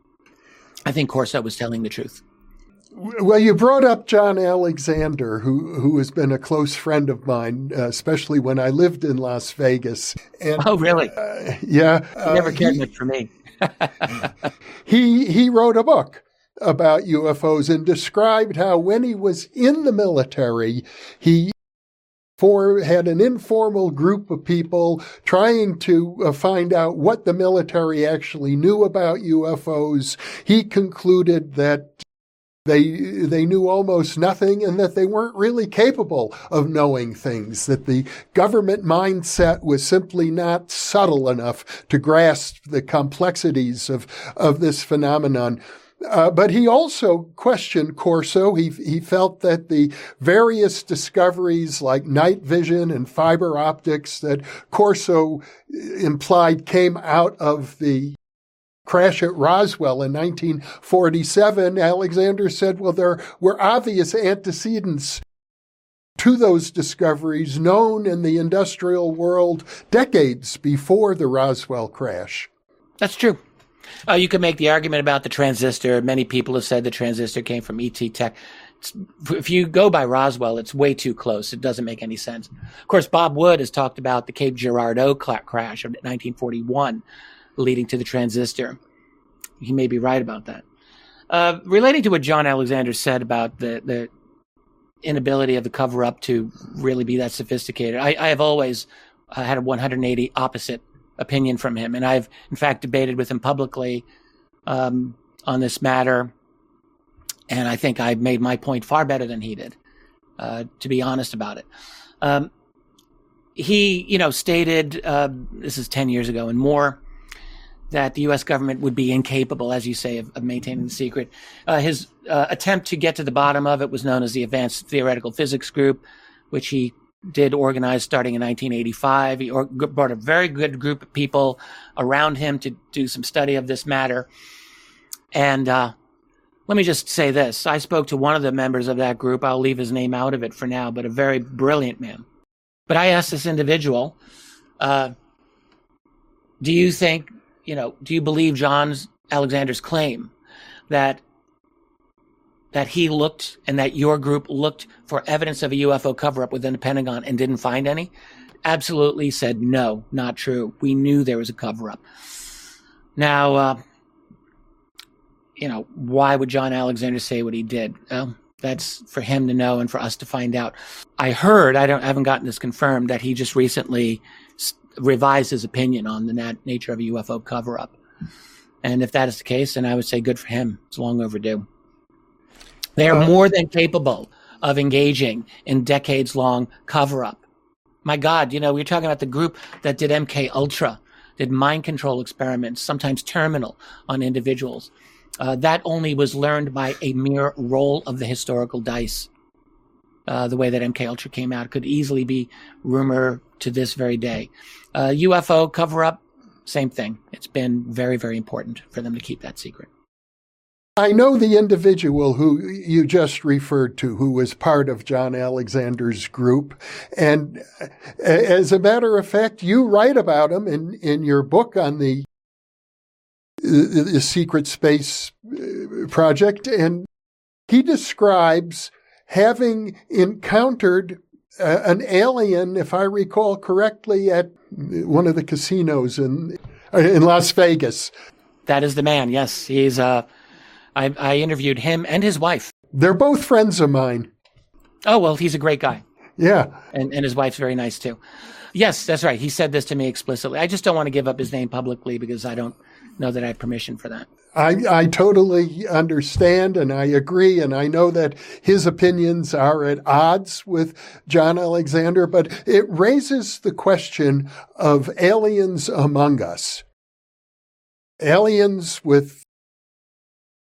I think Corso was telling the truth. Well, you brought up John Alexander, who who has been a close friend of mine, uh, especially when I lived in Las Vegas. And, oh, really? Uh, yeah. He never cared he, much for me. (laughs) he he wrote a book about UFOs and described how when he was in the military, he for had an informal group of people trying to uh, find out what the military actually knew about UFOs. He concluded that they they knew almost nothing and that they weren't really capable of knowing things that the government mindset was simply not subtle enough to grasp the complexities of of this phenomenon uh, but he also questioned Corso. He, he felt that the various discoveries like night vision and fiber optics that Corso implied came out of the crash at Roswell in 1947, Alexander said, well, there were obvious antecedents to those discoveries known in the industrial world decades before the Roswell crash. That's true. Uh, you can make the argument about the transistor. Many people have said the transistor came from ET Tech. It's, if you go by Roswell, it's way too close. It doesn't make any sense. Of course, Bob Wood has talked about the Cape Girardeau crash of 1941 leading to the transistor. He may be right about that. Uh, relating to what John Alexander said about the, the inability of the cover up to really be that sophisticated, I, I have always uh, had a 180 opposite opinion from him. And I've, in fact, debated with him publicly um, on this matter. And I think I made my point far better than he did, uh, to be honest about it. Um, he, you know, stated, uh, this is 10 years ago and more, that the U.S. government would be incapable, as you say, of, of maintaining the secret. Uh, his uh, attempt to get to the bottom of it was known as the Advanced Theoretical Physics Group, which he did organize starting in 1985. He brought a very good group of people around him to do some study of this matter. And uh, let me just say this I spoke to one of the members of that group. I'll leave his name out of it for now, but a very brilliant man. But I asked this individual, uh, do you think, you know, do you believe John's Alexander's claim that that he looked and that your group looked for evidence of a UFO cover up within the Pentagon and didn't find any? Absolutely said no, not true. We knew there was a cover up. Now, uh, you know, why would John Alexander say what he did? Well, That's for him to know and for us to find out. I heard, I don't, I haven't gotten this confirmed, that he just recently revised his opinion on the nat- nature of a UFO cover up. And if that is the case, then I would say good for him. It's long overdue. They are more than capable of engaging in decades long cover up. My God, you know, we are talking about the group that did MK Ultra, did mind control experiments, sometimes terminal on individuals. Uh, that only was learned by a mere roll of the historical dice. Uh, the way that MK Ultra came out could easily be rumor to this very day. Uh, UFO cover up, same thing. It's been very, very important for them to keep that secret. I know the individual who you just referred to, who was part of John Alexander's group. And as a matter of fact, you write about him in, in your book on the, the secret space uh, project. And he describes having encountered uh, an alien, if I recall correctly, at one of the casinos in, in Las Vegas. That is the man. Yes. He's, uh, I, I interviewed him and his wife. They're both friends of mine. Oh, well, he's a great guy. Yeah. And, and his wife's very nice too. Yes, that's right. He said this to me explicitly. I just don't want to give up his name publicly because I don't know that I have permission for that. I, I totally understand and I agree. And I know that his opinions are at odds with John Alexander, but it raises the question of aliens among us. Aliens with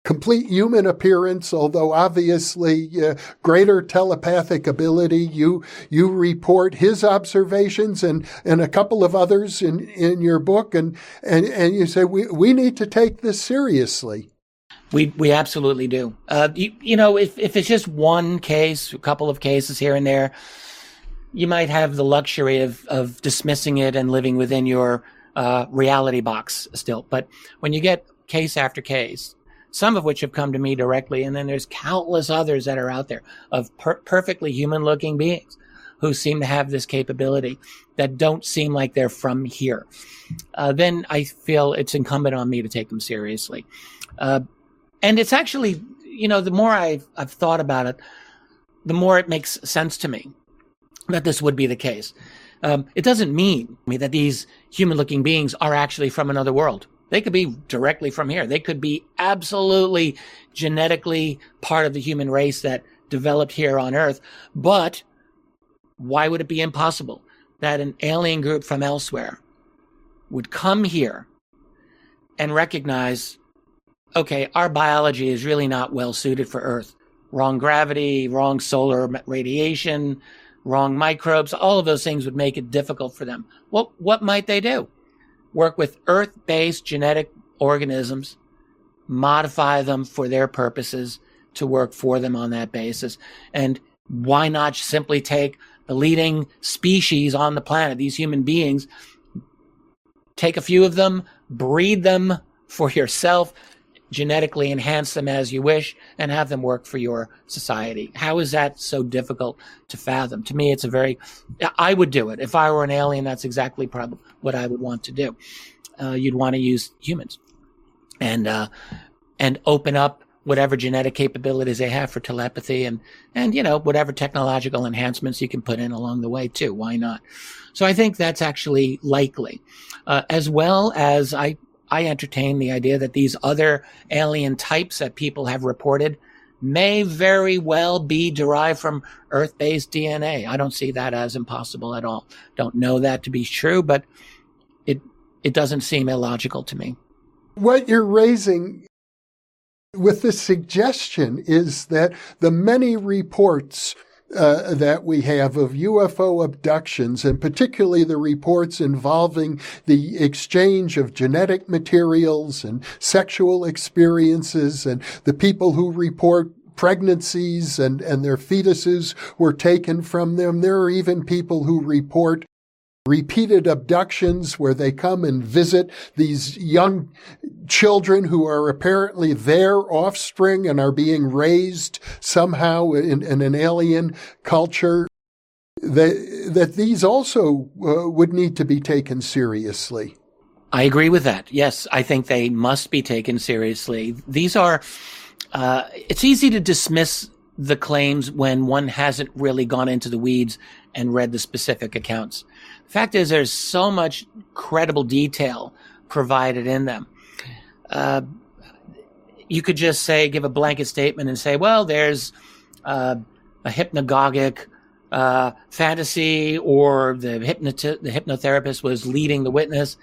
complete human appearance, although obviously uh, greater telepathic ability. You you report his observations and and a couple of others in in your book, and and and you say we we need to take this seriously. We we absolutely do. Uh, you, you know, if if it's just one case, a couple of cases here and there, you might have the luxury of of dismissing it and living within your uh, reality box still. But when you get case after case, some of which have come to me directly. And then there's countless others that are out there of per- perfectly human looking beings who seem to have this capability that don't seem like they're from here. Uh, then I feel it's incumbent on me to take them seriously. Uh, and it's actually, you know, the more I've, I've thought about it, the more it makes sense to me that this would be the case. Um, it doesn't mean that these human looking beings are actually from another world. They could be directly from here. They could be absolutely genetically part of the human race that developed here on Earth. But why would it be impossible that an alien group from elsewhere would come here and recognize, okay, our biology is really not well suited for Earth. Wrong gravity, wrong solar radiation, wrong microbes, all of those things would make it difficult for them. What, what might they do? Work with earth based genetic organisms, modify them for their purposes to work for them on that basis. And why not simply take the leading species on the planet, these human beings, take a few of them, breed them for yourself, genetically enhance them as you wish, and have them work for your society. How is that so difficult to fathom? To me, it's a very, I would do it. If I were an alien, that's exactly probably what I would want to do. Uh, you'd want to use humans and, uh, and open up whatever genetic capabilities they have for telepathy and, and, you know, whatever technological enhancements you can put in along the way too. Why not? So I think that's actually likely, uh, as well as I, I entertain the idea that these other alien types that people have reported may very well be derived from Earth based DNA. I don't see that as impossible at all. Don't know that to be true, but it, it doesn't seem illogical to me. What you're raising with this suggestion is that the many reports uh, that we have of UFO abductions, and particularly the reports involving the exchange of genetic materials and sexual experiences, and the people who report pregnancies and, and their fetuses were taken from them. There are even people who report repeated abductions where they come and visit these young children who are apparently their offspring and are being raised somehow in, in an alien culture. That, that these also uh, would need to be taken seriously. I agree with that. Yes, I think they must be taken seriously. These are, uh, it's easy to dismiss the claims when one hasn't really gone into the weeds and read the specific accounts. Fact is, there's so much credible detail provided in them. Uh, you could just say, give a blanket statement and say, well, there's uh, a hypnagogic uh, fantasy, or the, hypnoti- the hypnotherapist was leading the witness.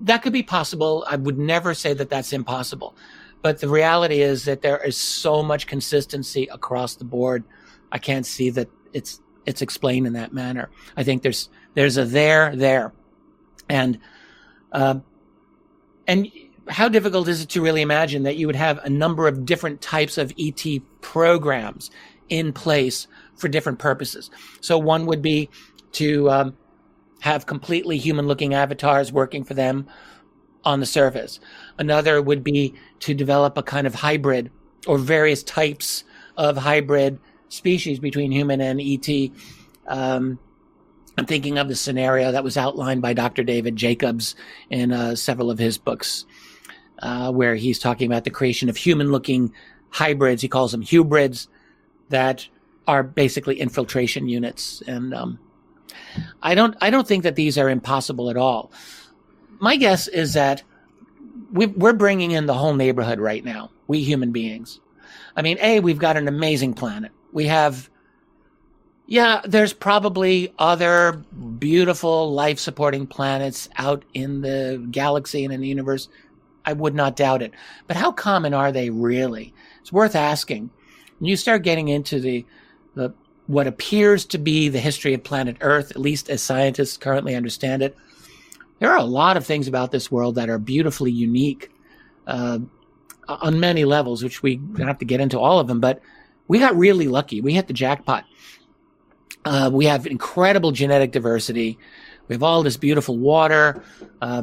That could be possible. I would never say that that's impossible. But the reality is that there is so much consistency across the board. I can't see that it's it's explained in that manner. I think there's there's a there there, and uh, and how difficult is it to really imagine that you would have a number of different types of ET programs in place for different purposes? So one would be to um, have completely human-looking avatars working for them on the surface. Another would be to develop a kind of hybrid or various types of hybrid species between human and ET. Um, I'm thinking of the scenario that was outlined by Dr. David Jacobs in uh, several of his books, uh, where he's talking about the creation of human looking hybrids. He calls them hybrids that are basically infiltration units. And um, I don't I don't think that these are impossible at all. My guess is that we, we're bringing in the whole neighborhood right now. We human beings. I mean, a we've got an amazing planet. We have yeah, there's probably other beautiful life supporting planets out in the galaxy and in the universe. I would not doubt it. But how common are they really? It's worth asking. When you start getting into the, the what appears to be the history of planet Earth, at least as scientists currently understand it, there are a lot of things about this world that are beautifully unique uh, on many levels, which we don't have to get into all of them. But we got really lucky. We hit the jackpot. Uh, we have incredible genetic diversity. We have all this beautiful water. Uh,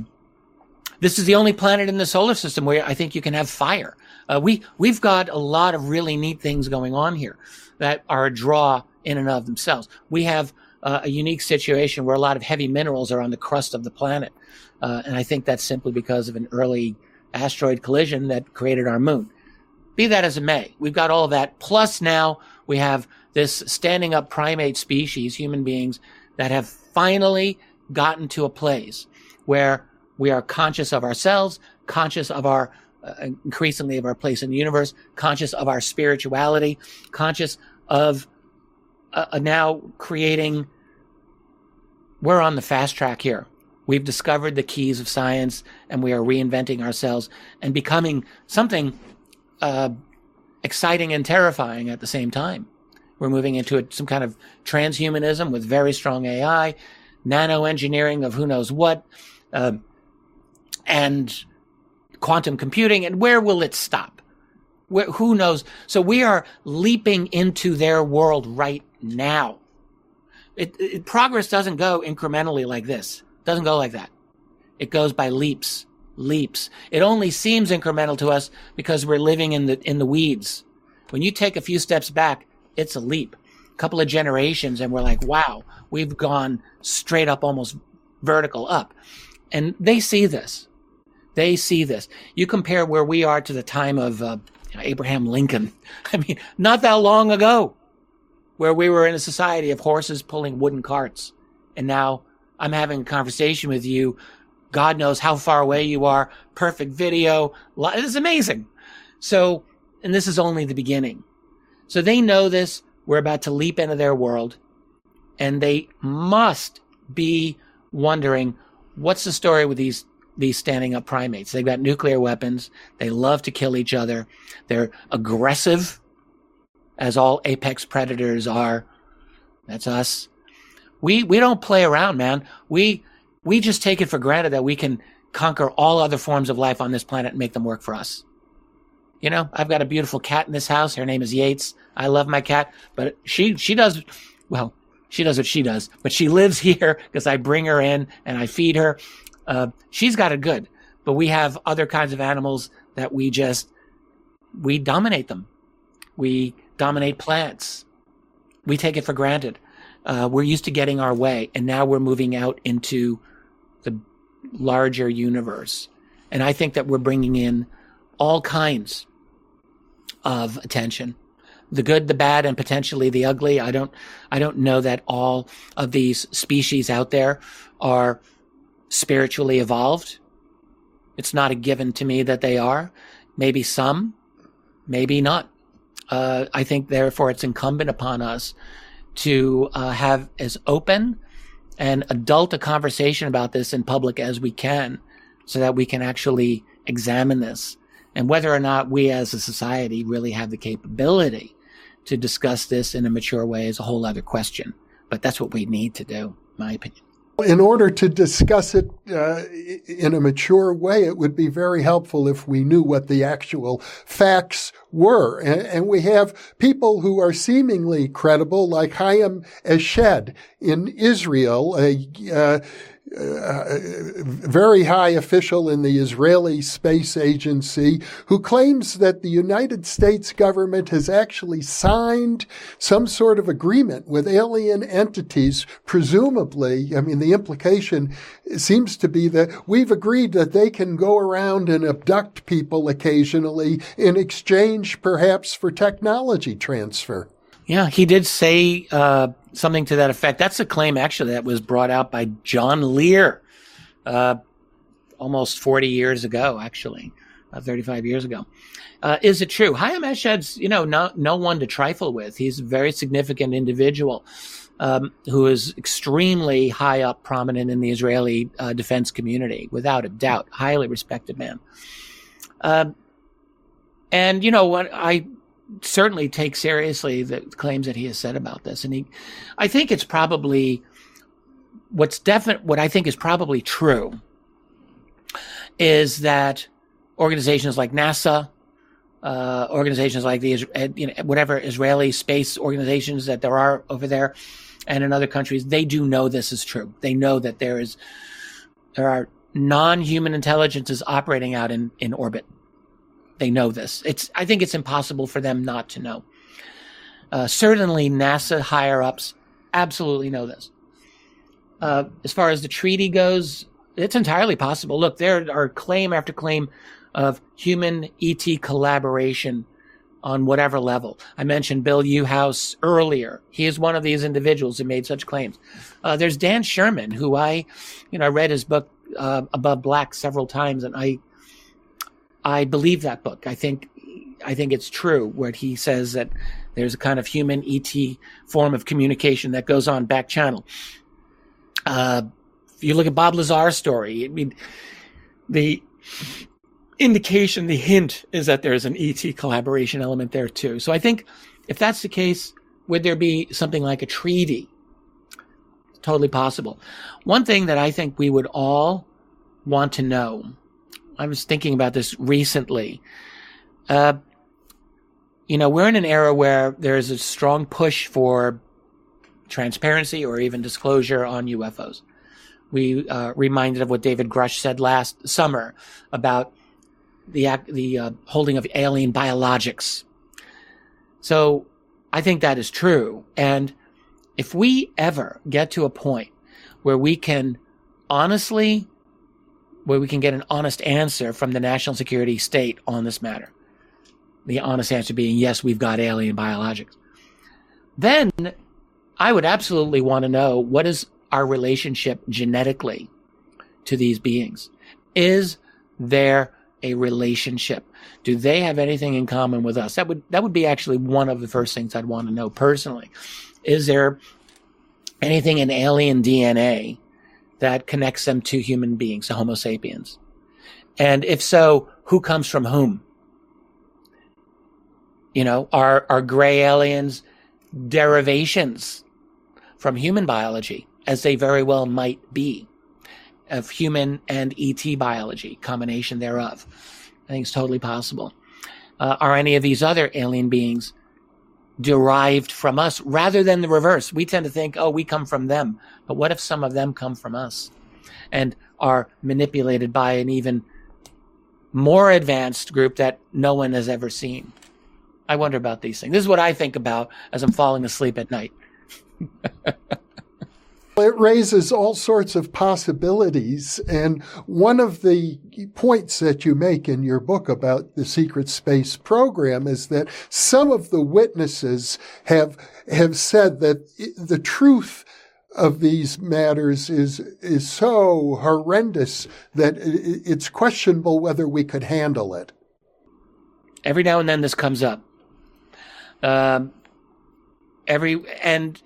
this is the only planet in the solar system where I think you can have fire. Uh, we we've got a lot of really neat things going on here that are a draw in and of themselves. We have uh, a unique situation where a lot of heavy minerals are on the crust of the planet, uh, and I think that's simply because of an early asteroid collision that created our moon. Be that as it may, we've got all that. Plus, now we have this standing up primate species, human beings, that have finally gotten to a place where we are conscious of ourselves, conscious of our uh, increasingly of our place in the universe, conscious of our spirituality, conscious of uh, uh now creating. We're on the fast track here. We've discovered the keys of science and we are reinventing ourselves and becoming something uh, exciting and terrifying at the same time. We're moving into a, some kind of transhumanism with very strong AI, nano engineering of who knows what, uh, and quantum computing. And where will it stop? Where, who knows? So we are leaping into their world right now. It, it, progress doesn't go incrementally like this. It doesn't go like that. It goes by leaps, leaps. It only seems incremental to us because we're living in the in the weeds. When you take a few steps back, it's a leap. A couple of generations, and we're like, wow, we've gone straight up, almost vertical up. And they see this. They see this. You compare where we are to the time of uh, Abraham Lincoln. (laughs) I mean, not that long ago, where we were in a society of horses pulling wooden carts. And now I'm having a conversation with you. God knows how far away you are. Perfect video. It's amazing. So, and this is only the beginning. So they know this. We're about to leap into their world. And they must be wondering what's the story with these these standing up primates. They've got nuclear weapons. They love to kill each other. They're aggressive, as all apex predators are. That's us. We we don't play around, man. We we just take it for granted that we can conquer all other forms of life on this planet and make them work for us. You know, I've got a beautiful cat in this house. Her name is Yates. I love my cat, but she she does well. She does what she does, but she lives (laughs) here because I bring her in and I feed her. Uh, she's got it good, but we have other kinds of animals that we just we dominate them. We dominate plants. We take it for granted. Uh, we're used to getting our way, and now we're moving out into the larger universe. And I think that we're bringing in all kinds of attention, the good, the bad, and potentially the ugly. I don't, I don't know that all of these species out there are spiritually evolved. It's not a given to me that they are. Maybe some, maybe not. Uh, I think therefore it's incumbent upon us to uh, have as open and adult a conversation about this in public as we can so that we can actually examine this and whether or not we as a society really have the capability to discuss this in a mature way is a whole other question. But that's what we need to do, my opinion. In order to discuss it uh, in a mature way, it would be very helpful if we knew what the actual facts were. And, and we have people who are seemingly credible, like Chaim Eshed in Israel, a uh, uh, very high official in the Israeli Space Agency who claims that the United States government has actually signed some sort of agreement with alien entities, presumably. I mean, the implication seems to be that we've agreed that they can go around and abduct people occasionally in exchange perhaps for technology transfer. Yeah, he did say uh, something to that effect. That's a claim actually that was brought out by John Lear uh, almost 40 years ago, actually, uh, 35 years ago. Uh, is it true? Chaim Eshed's, you know, no, no one to trifle with. He's a very significant individual um, who is extremely high up, prominent in the Israeli uh, defense community, without a doubt, highly respected man. Um, and you know what I certainly take seriously the claims that he has said about this. And he, I think it's probably what's definite, what I think is probably true is that organizations like NASA, uh, organizations like the, uh, you know, whatever Israeli space organizations that there are over there and in other countries, they do know this is true. They know that there is, there are non-human intelligences operating out in, in orbit they know this. It's I think it's impossible for them not to know. Uh, certainly, NASA higher ups absolutely know this. Uh, as far as the treaty goes, it's entirely possible. Look, there are claim after claim of human ET collaboration on whatever level. I mentioned Bill Uhouse earlier. He is one of these individuals who made such claims. Uh, there's Dan Sherman, who I, you know, I read his book uh, Above Black several times, and I I believe that book. I think I think it's true what he says that there's a kind of human ET form of communication that goes on back channel. Uh, if you look at Bob Lazar's story, I mean, the indication, the hint is that there's an ET collaboration element there too. So I think if that's the case, would there be something like a treaty? Totally possible. One thing that I think we would all want to know I was thinking about this recently. Uh, you know, we're in an era where there is a strong push for transparency or even disclosure on UFOs. We uh, reminded of what David Grusch said last summer about the the uh, holding of alien biologics. So I think that is true. And if we ever get to a point where we can honestly where we can get an honest answer from the national security state on this matter. The honest answer being, yes, we've got alien biologics. Then I would absolutely want to know what is our relationship genetically to these beings? Is there a relationship? Do they have anything in common with us? That would, that would be actually one of the first things I'd want to know personally. Is there anything in alien DNA that connects them to human beings, to Homo sapiens? And if so, who comes from whom? You know, are, are gray aliens derivations from human biology, as they very well might be, of human and ET biology, combination thereof? I think it's totally possible. Uh, are any of these other alien beings derived from us rather than the reverse. We tend to think, oh, we come from them. But what if some of them come from us and are manipulated by an even more advanced group that no one has ever seen? I wonder about these things. This is what I think about as I'm falling asleep at night. (laughs) It raises all sorts of possibilities. And one of the points that you make in your book about the secret space program is that some of the witnesses have, have said that the truth of these matters is, is so horrendous that it's questionable whether we could handle it. Every now and then this comes up. Um, every, and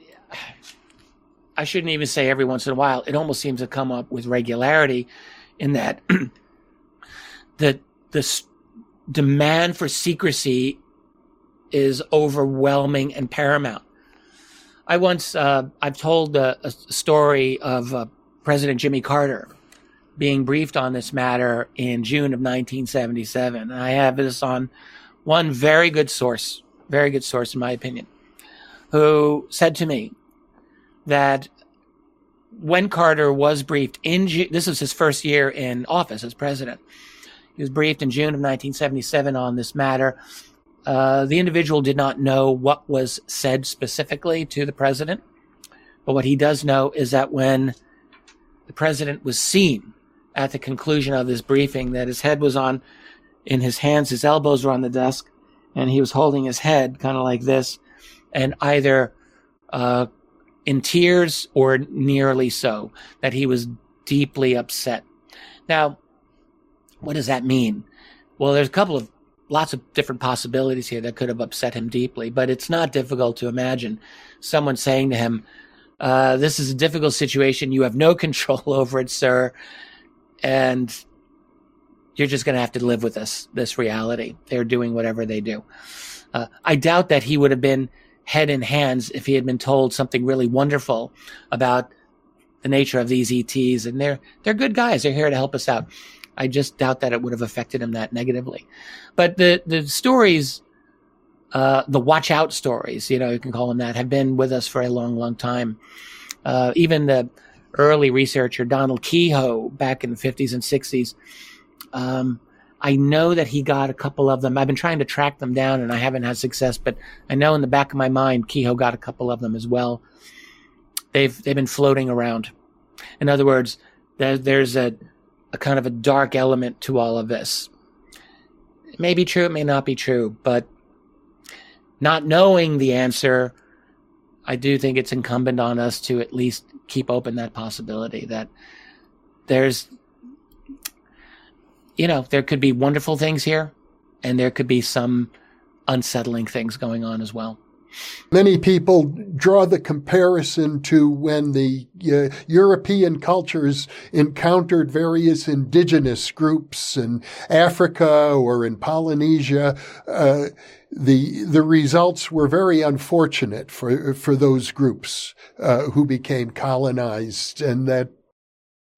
I shouldn't even say every once in a while. It almost seems to come up with regularity in that (clears throat) the the demand for secrecy is overwhelming and paramount. I once uh, I've told a, a story of uh, President Jimmy Carter being briefed on this matter in June of 1977. And I have this on one very good source, very good source in my opinion, who said to me, that when Carter was briefed in this was his first year in office as president. He was briefed in June of 1977 on this matter. Uh, the individual did not know what was said specifically to the president, but what he does know is that when the president was seen at the conclusion of this briefing, that his head was on in his hands, his elbows were on the desk, and he was holding his head kind of like this, and either uh, in tears or nearly so, that he was deeply upset. Now, what does that mean? Well, there's a couple of lots of different possibilities here that could have upset him deeply, but it's not difficult to imagine someone saying to him, uh, This is a difficult situation. You have no (laughs) control over it, sir. And you're just going to have to live with this, this reality. They're doing whatever they do. Uh, I doubt that he would have been head in hands if he had been told something really wonderful about the nature of these ETs. And they're, they're good guys. They're here to help us out. I just doubt that it would have affected him that negatively. But the, the stories, uh, the watch out stories, you know, you can call them that, have been with us for a long, long time. Uh, even the early researcher Donald Keyhoe back in the 50s and 60s, um, I know that he got a couple of them. I've been trying to track them down and I haven't had success, but I know in the back of my mind, Keyhoe got a couple of them as well. They've, they've been floating around. In other words, there, there's a, a kind of a dark element to all of this. It may be true, it may not be true, but not knowing the answer, I do think it's incumbent on us to at least keep open that possibility that there's you know, there could be wonderful things here and there could be some unsettling things going on as well. Many people draw the comparison to when the uh, European cultures encountered various indigenous groups in Africa or in Polynesia. Uh, the the results were very unfortunate for for those groups uh, who became colonized, and that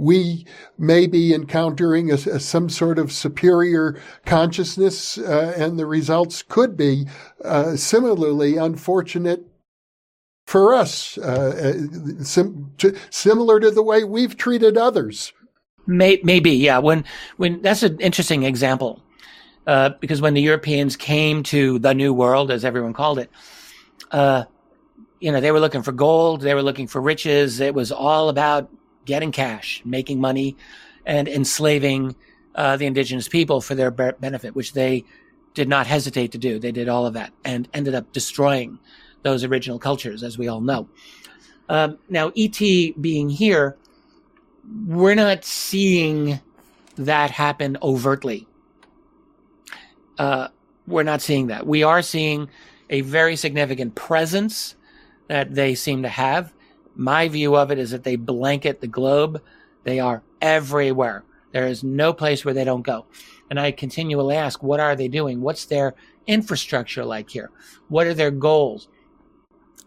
we may be encountering a, a, some sort of superior consciousness, uh, and the results could be uh, similarly unfortunate for us, uh, uh sim- to, similar to the way we've treated others. May- maybe, yeah. When when that's an interesting example, uh, because when the Europeans came to the New World, as everyone called it, uh, you know, they were looking for gold, they were looking for riches. It was all about getting cash, making money, and enslaving uh, the indigenous people for their benefit, which they did not hesitate to do. They did all of that and ended up destroying those original cultures, as we all know. Um, now, ET being here, we're not seeing that happen overtly. Uh, we're not seeing that. We are seeing a very significant presence that they seem to have my view of it is that they blanket the globe. They are everywhere. There is no place where they don't go. And I continually ask, what are they doing? What's their infrastructure like here? What are their goals?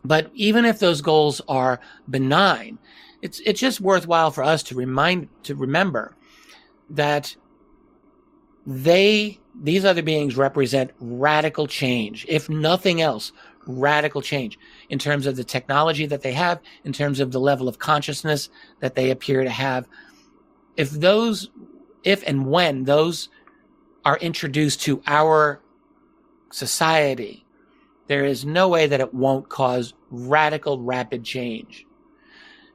But even if those goals are benign, it's it's just worthwhile for us to remind to remember that they these other beings represent radical change. If nothing else, radical change in terms of the technology that they have, in terms of the level of consciousness that they appear to have. If those, if and when those are introduced to our society, there is no way that it won't cause radical, rapid change.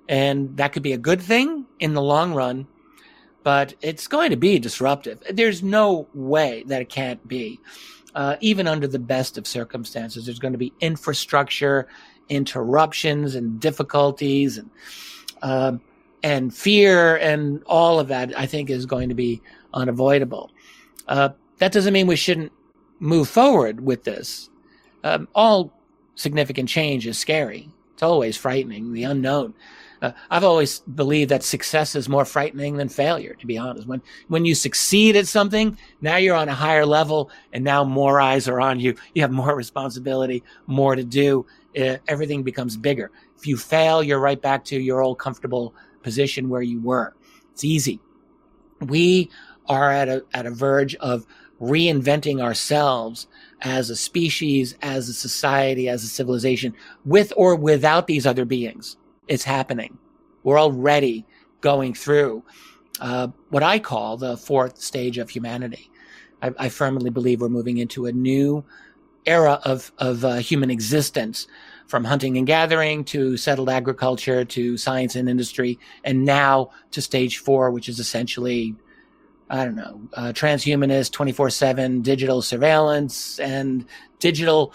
And that could be a good thing in the long run, but it's going to be disruptive. There's no way that it can't be. Uh, even under the best of circumstances, there's going to be infrastructure interruptions and difficulties and uh, and fear and all of that. I think is going to be unavoidable. Uh, that doesn't mean we shouldn't move forward with this. Um, all significant change is scary. It's always frightening, the unknown. Uh, I've always believed that success is more frightening than failure, to be honest. When, when you succeed at something, now you're on a higher level and now more eyes are on you. You have more (laughs) responsibility, more to do. Uh, everything becomes bigger. If you fail, you're right back to your old comfortable position where you were. It's easy. We are at a, at a verge of reinventing ourselves as a species, as a society, as a civilization, with or without these other beings. It's happening. We're already going through uh, what I call the fourth stage of humanity. I, I, firmly believe we're moving into a new era of of uh, human existence, from hunting and gathering to settled agriculture to science and industry, and now to stage four, which is essentially I don't know, uh, transhumanist, 24 seven digital surveillance and digital,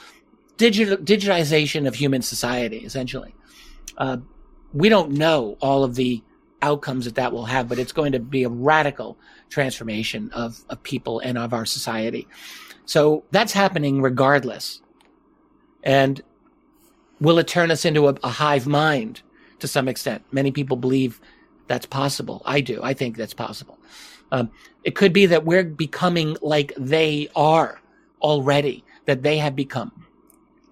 digital, digitization of human society, essentially. Uh, we don't know all of the outcomes that that will have, but it's going to be a radical transformation of, of people and of our society. So that's happening regardless. And will it turn us into a, a hive mind to some extent? Many people believe that's possible. I do. I think that's possible. Um, it could be that we're becoming like they are already, that they have become.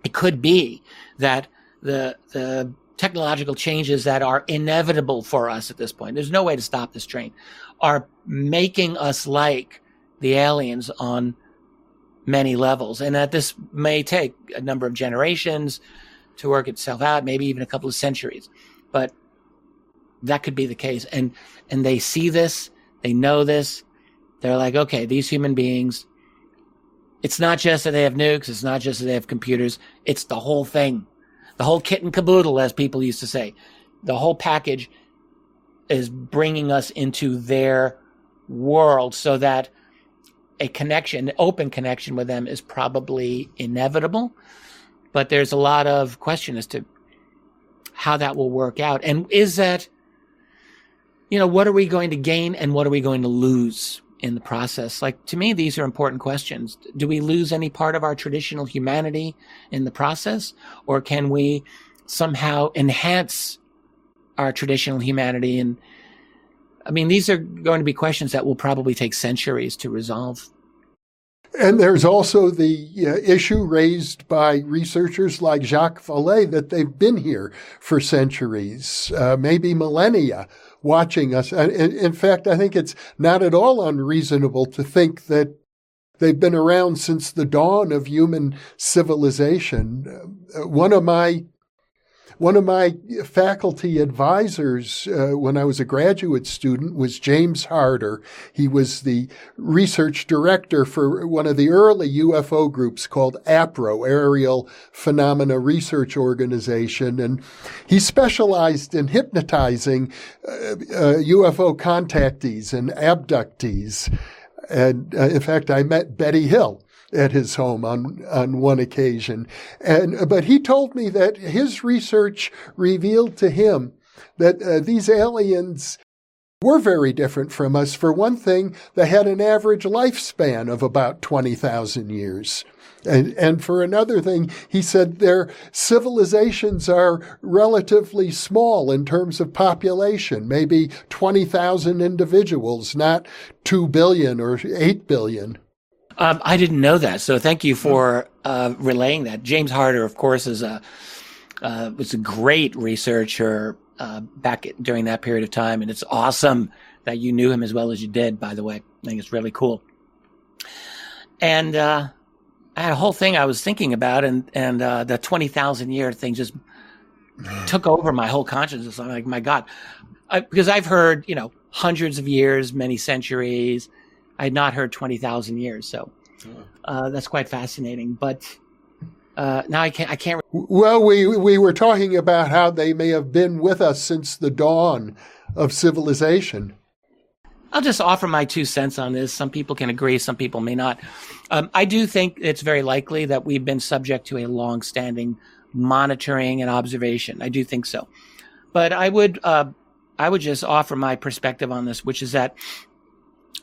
It could be that the the technological changes that are inevitable for us at this point. There's no way to stop this train. Are making us like the aliens on many levels, and that this may take a number of generations to work itself out, maybe even a couple of centuries, but that could be the case. And and they see this they know this. They're like, okay, these human beings, it's not just that they have nukes. It's not just that they have computers. It's the whole thing. The whole kit and caboodle, as people used to say. The whole package is bringing us into their world so that a connection, an open connection with them is probably inevitable. But there's a lot of question as to how that will work out. And is that you know, what are we going to gain and what are we going to lose in the process? Like, to me, these are important questions. Do we lose any part of our traditional humanity in the process? Or can we somehow enhance our traditional humanity? And I mean, these are going to be questions that will probably take centuries to resolve. And there's also the uh, issue raised by researchers like Jacques Vallée that they've been here for centuries, uh, maybe millennia watching us. And in fact, I think it's not at all unreasonable to think that they've been around since the dawn of human civilization. Uh, one of my one of my faculty advisors uh, when I was a graduate student was James Harder. He was the research director for one of the early UFO groups called APRO, Aerial Phenomena Research Organization. And he specialized in hypnotizing uh, uh, UFO contactees and abductees. And uh, in fact, I met Betty Hill at his home on on one occasion. And but he told me that his research revealed to him that uh, these aliens were very different from us. For one thing, they had an average lifespan of about 20,000 years. And, and for another thing, he said their civilizations are relatively small in terms of population, maybe 20,000 individuals, not 2 billion or 8 billion. Um, I didn't know that, so thank you for uh, relaying that. James Harder, of course, is a uh, was a great researcher uh, back during that period of time, and it's awesome that you knew him as well as you did. By the way, I think it's really cool. And uh, I had a whole thing I was thinking about, and and uh, the twenty thousand year thing just (sighs) took over my whole consciousness. I'm like, my God, I, because I've heard you know hundreds of years, many centuries I had not heard 20,000 years. So uh, that's quite fascinating. But Uh, now I can't. I can't. Well, we we were talking about how they may have been with us since the dawn of civilization. I'll just offer my two cents on this. Some people can agree, some people may not. Um, I do think it's very likely that we've been subject to a long-standing monitoring and observation. I do think so, but I would uh, I would just offer my perspective on this, which is that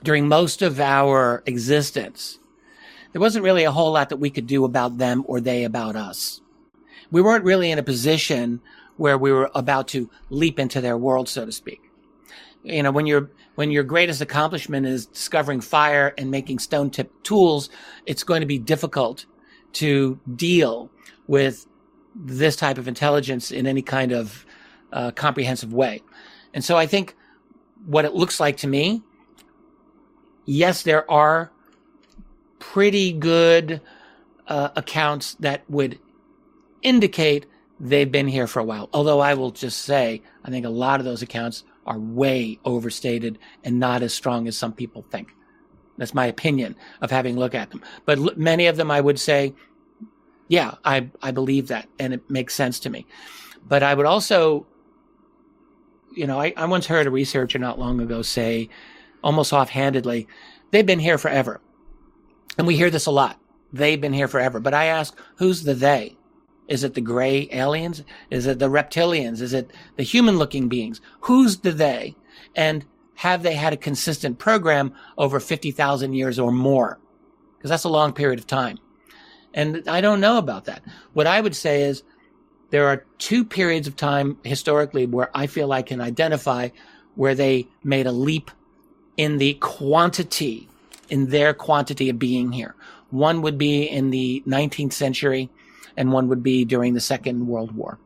during most of our existence, there wasn't really a whole lot that we could do about them or they about us. We weren't really in a position where we were about to leap into their world, so to speak. You know, when your when your greatest accomplishment is discovering fire and making stone tipped tools, it's going to be difficult to deal with this type of intelligence in any kind of uh, comprehensive way. And so I think what it looks like to me, yes, there are pretty good uh, accounts that would indicate they've been here for a while. Although I will just say, I think a lot of those accounts are way overstated and not as strong as some people think. That's my opinion of having looked at them. But l- many of them, I would say, yeah, I, I believe that and it makes sense to me. But I would also, you know, I, I once heard a researcher not long ago say, almost offhandedly, they've been here forever. And we hear this a lot. They've been here forever. But I ask, who's the they? Is it the gray aliens? Is it the reptilians? Is it the human looking beings? Who's the they? And have they had a consistent program over 50,000 years or more? Because that's a long period of time. And I don't know about that. What I would say is there are two periods of time historically where I feel I can identify where they made a leap in the quantity in their quantity of being here. One would be in the 19th century, and one would be during the Second World War,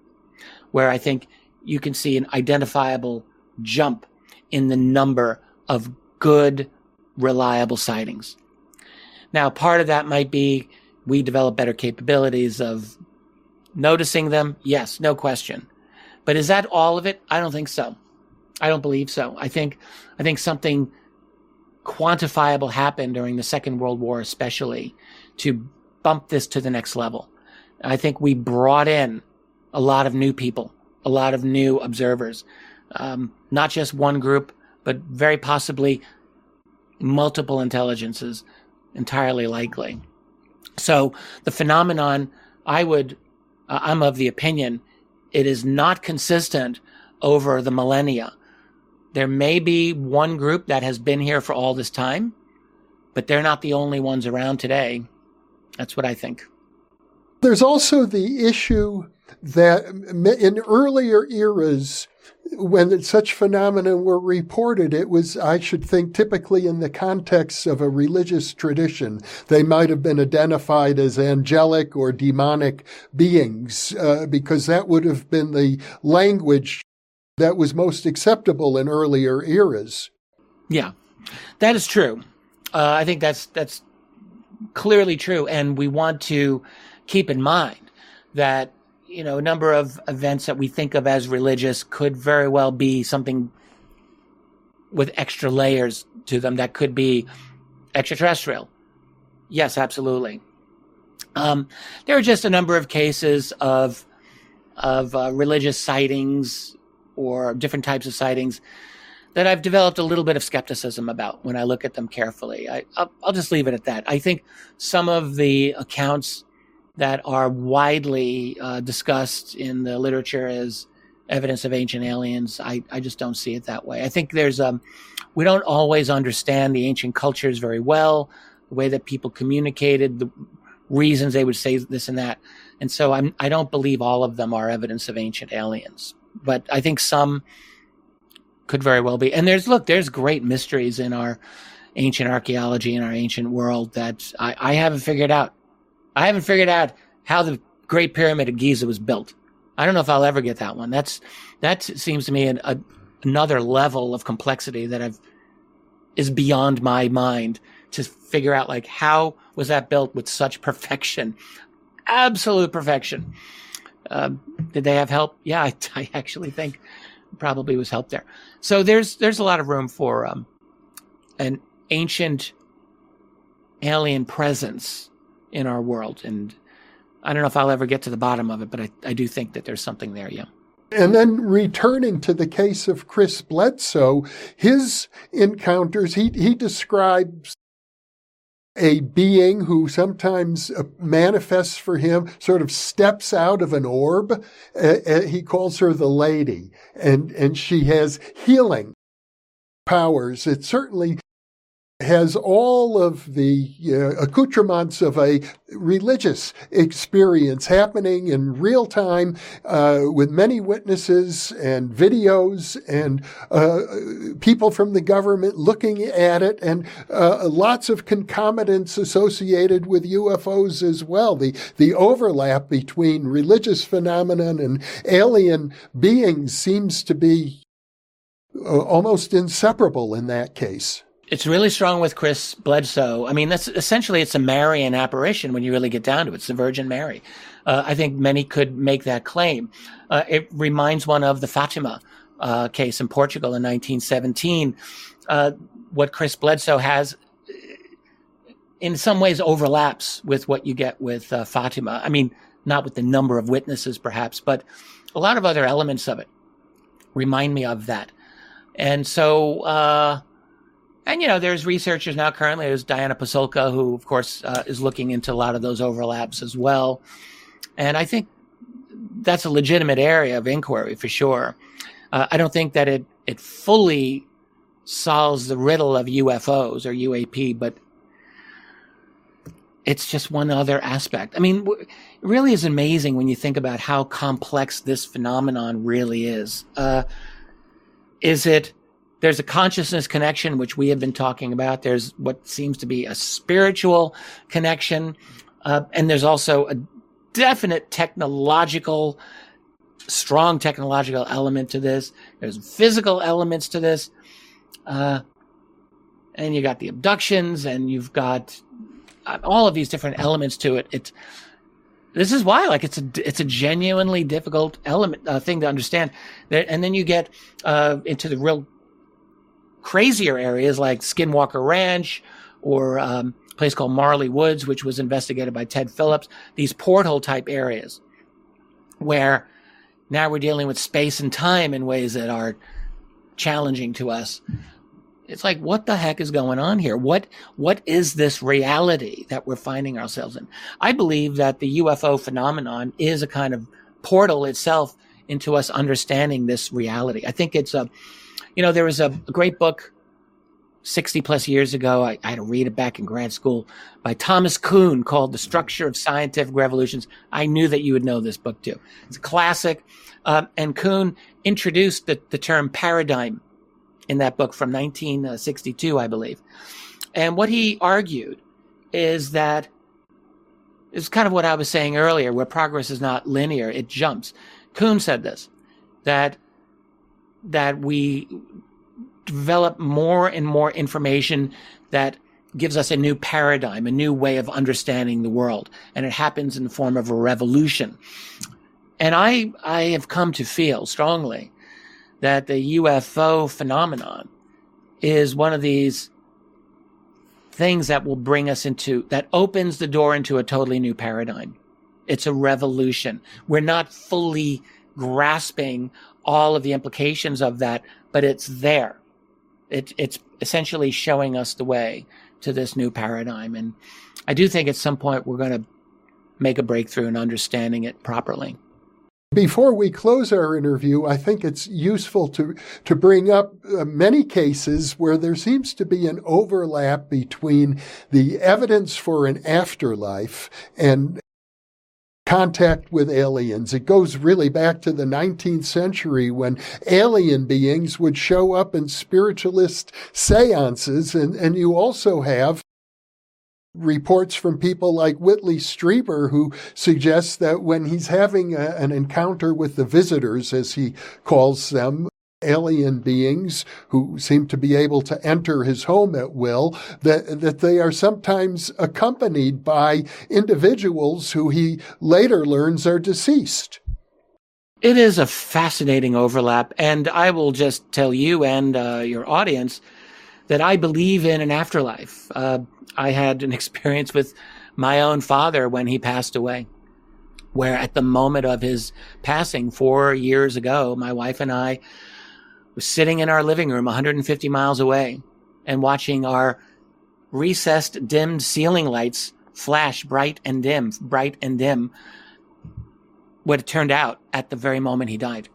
where I think you can see an identifiable jump in the number of good, reliable sightings. Now, part of that might be we develop better capabilities of noticing them. Yes, no question. But is that all of it? I don't think so. I don't believe so. I think, I think something quantifiable happened during the Second World War, especially to bump this to the next level. I think we brought in a lot of new people, a lot of new observers, um, not just one group, but very possibly multiple intelligences, entirely likely. So the phenomenon, I would, uh, I'm of the opinion, it is not consistent over the millennia. There may be one group that has been here for all this time, but they're not the only ones around today. That's what I think. There's also the issue that in earlier eras, when such phenomena were reported, it was, I should think, typically in the context of a religious tradition. They might have been identified as angelic or demonic beings, uh, because that would have been the language that was most acceptable in earlier eras. Yeah, that is true. Uh, I think that's that's clearly true, and we want to keep in mind that you know a number of events that we think of as religious could very well be something with extra layers to them that could be extraterrestrial. Yes, absolutely. Um, there are just a number of cases of of uh, religious sightings or different types of sightings that I've developed a little bit of skepticism about when I look at them carefully. I, will just leave it at that. I think some of the accounts that are widely uh, discussed in the literature as evidence of ancient aliens, I, I just don't see it that way. I think there's um, we don't always understand the ancient cultures very well, the way that people communicated, the reasons they would say this and that, and so I'm I don't believe all of them are evidence of ancient aliens but I think some could very well be. And there's look, there's great mysteries in our ancient archaeology in our ancient world that I, I haven't figured out. I haven't figured out how the Great Pyramid of Giza was built. I don't know if I'll ever get that one. That's that seems to me an, a, another level of complexity that I've is beyond my mind to figure out. Like, how was that built with such perfection, absolute perfection? Um, did they have help? Yeah, I, (laughs) I, actually think probably was help there. So there's there's a lot of room for um, an ancient alien presence in our world, and I don't know if I'll ever get to the bottom of it, but I, I do think that there's something there. Yeah. And then returning to the case of Chris Bledsoe, his encounters, he, he describes a being who sometimes uh, manifests for him, sort of steps out of an orb. Uh, uh, he calls her the lady, and, and she has healing powers. It certainly has all of the uh, accoutrements of a religious experience happening in real time uh, with many witnesses and videos and uh, people from the government looking at it and uh, lots of concomitants associated with UFOs as well. The, the overlap between religious phenomenon and alien beings seems to be uh, almost inseparable in that case. It's really strong with Chris Bledsoe. I mean, that's essentially it's a Marian apparition when you really get down to it. It's the Virgin Mary. Uh, I think many could make that claim. Uh, it reminds one of the Fatima uh, case in Portugal in 1917. Uh, what Chris Bledsoe has, in some ways, overlaps with what you get with uh, Fatima. I mean, not with the number of witnesses, perhaps, but a lot of other elements of it remind me of that. And so, uh, and you know, there's researchers now currently. There's Diana Pasulka, who of course uh, is looking into a lot of those overlaps as well. And I think that's a legitimate area of inquiry for sure. Uh, I don't think that it it fully solves the riddle of UFOs or UAP, but it's just one other aspect. I mean, it really is amazing when you think about how complex this phenomenon really is. Uh, is it there's a consciousness connection, which we have been talking about. There's what seems to be a spiritual connection. Uh, and there's also a definite technological, strong technological element to this. There's physical elements to this. Uh, and you got the abductions and you've got uh, all of these different elements to it. It's, this is why, like, it's a it's a genuinely difficult element uh, thing to understand. And then you get uh, into the real crazier areas like Skinwalker Ranch or um, a place called Marley Woods, which was investigated by Ted Phillips. These portal type areas where now we're dealing with space and time in ways that are challenging to us. It's like, what the heck is going on here? What, what is this reality that we're finding ourselves in? I believe that the UFO phenomenon is a kind of portal itself into us understanding this reality. I think it's a, you know, there was a, great book 60 plus years ago. I, I, had to read it back in grad school by Thomas Kuhn called The Structure of Scientific Revolutions. I knew that you would know this book too. It's a classic. Um, and Kuhn introduced the, the term paradigm in that book from 1962, I believe. And what he argued is that it's kind of what I was saying earlier, where progress is not linear, it jumps. Kuhn said this, that that we develop more and more information that gives us a new paradigm, a new way of understanding the world. And it happens in the form of a revolution. And I, I have come to feel strongly that the UFO phenomenon is one of these things that will bring us into, that opens the door into a totally new paradigm. It's a revolution. We're not fully grasping all of the implications of that, but it's there. It, it's essentially showing us the way to this new paradigm. And I do think at some point we're going to make a breakthrough in understanding it properly. Before we close our interview, I think it's useful to, to bring up uh, many cases where there seems to be an overlap between the evidence for an afterlife and contact with aliens. It goes really back to the 19th century when alien beings would show up in spiritualist seances. And, and you also have reports from people like Whitley Strieber, who suggests that when he's having a, an encounter with the visitors, as he calls them, alien beings who seem to be able to enter his home at will, that, that they are sometimes accompanied by individuals who he later learns are deceased. It is a fascinating overlap. And I will just tell you and uh, your audience that I believe in an afterlife. Uh, I had an (laughs) experience with my own father when he passed away. where at the moment of his passing four years ago, my wife and I were sitting in our living room 150 miles away and watching our recessed dimmed ceiling lights flash bright and dim, bright and dim, what it turned out at the very moment he died.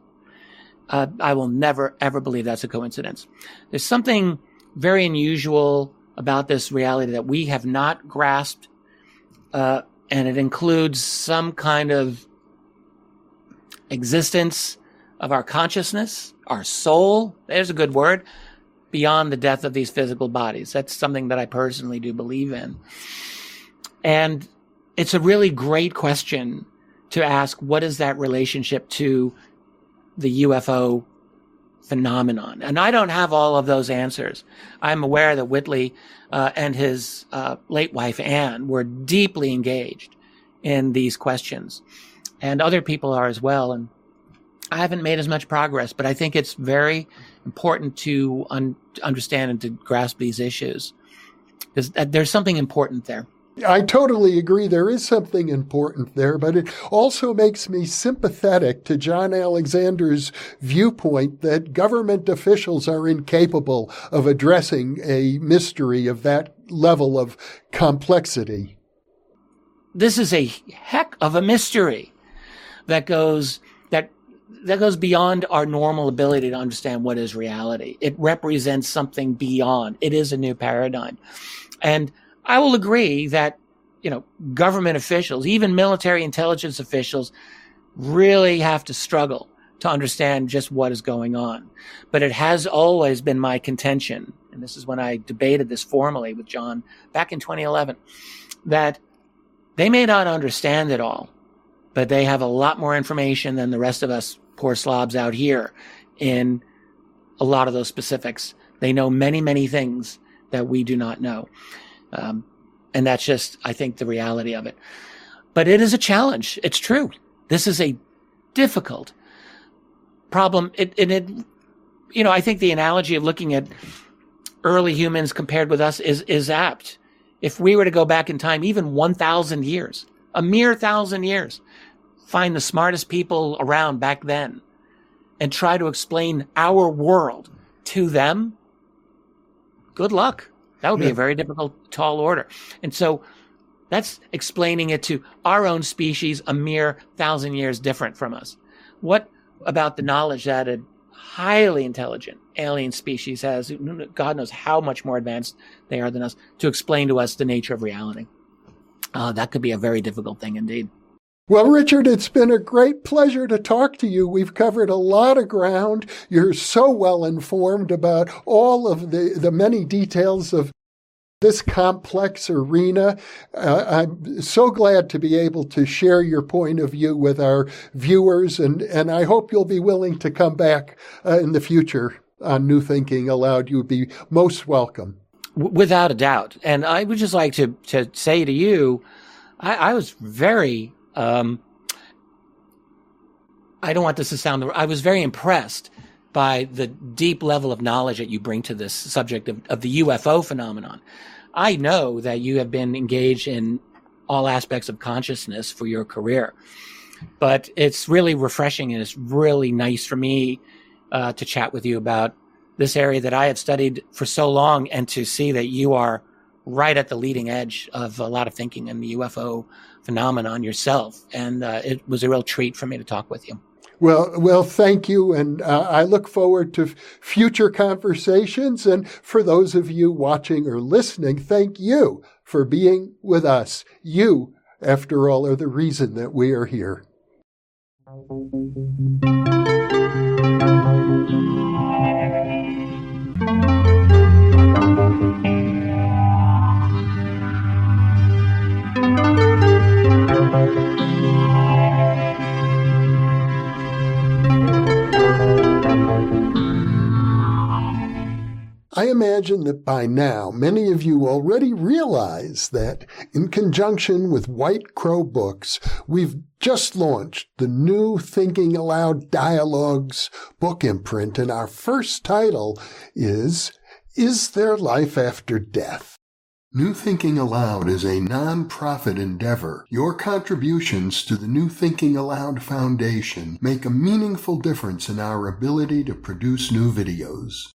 Uh, I will never, ever believe that's a coincidence. There's something very unusual about this reality that we have not grasped, uh, and it includes some kind of existence of our consciousness, our soul. There's a good word beyond the death of these physical bodies. That's something that I personally do believe in. And it's a really great question to ask what is that relationship to the UFO phenomenon? And I don't have all of those answers. I'm aware that Whitley uh, and his uh, late wife Anne were deeply engaged in these questions, and other people are as well. And I haven't made as much progress, but I think it's very important to un- understand and to grasp these issues because uh, there's something important there. I totally agree. There is something important there, but it also makes me sympathetic to John Alexander's viewpoint that government officials are incapable of addressing a mystery of that level of complexity. This is a heck of a mystery that goes that goes beyond our normal ability to understand what is reality. It represents something beyond. It is a new paradigm. And I will agree that, you know, government officials, even military intelligence officials, really have to struggle to understand just what is going on. But it has always been my contention, and this is when I debated this formally with John back in 2011, that they may not understand it all, but they have a lot more information than the rest of us poor slobs out here in a lot of those specifics. They know many, many things that we do not know. Um, and that's just, I think, the reality of it. But it is a challenge. It's true. This is a difficult problem. It, and it, you know, I think the analogy of looking at early humans compared with us is, is apt. If we were to go back in time, even 1,000 years, a mere thousand years, find the smartest people around back then and try to explain our world to them, good luck. That would be a very difficult, tall order. And so that's explaining it to our own species, a mere thousand years different from us. What about the knowledge that a highly intelligent alien species has, God knows how much more advanced they are than us, to explain to us the nature of reality? Uh, that could be a very difficult thing indeed. Well, Richard, it's been a great pleasure to talk to you. We've covered a lot of ground. You're so well informed about all of the, the many details of this complex arena. Uh, I'm so glad to be able to share your point of view with our viewers, and, and I hope you'll be willing to come back uh, in the future on New Thinking Allowed. You'd be most welcome. Without a doubt. And I would just like to, to say to you, I, I was very um, I don't want this to sound. I was very impressed by the deep level of knowledge that you bring to this subject of, of the UFO phenomenon. I know that you have been engaged in all aspects of consciousness for your career, but it's really refreshing and it's really nice for me uh, to chat with you about this area that I have studied for so long and to see that you are right at the leading edge of a lot of thinking in the UFO phenomenon yourself. And uh, it was a real treat for me to talk with you. Well, well, thank you. And uh, I look forward to future conversations. And for those of you watching or listening, thank you for being with us. You, after all, are the reason that we are here. I imagine that by now many of you already realize that in conjunction with White Crow Books, we've just launched the new Thinking Allowed Dialogues book imprint, and our first title is Is There Life After Death? New Thinking Allowed is a non-profit endeavor. Your contributions to the New Thinking Allowed Foundation make a meaningful difference in our ability to produce new videos.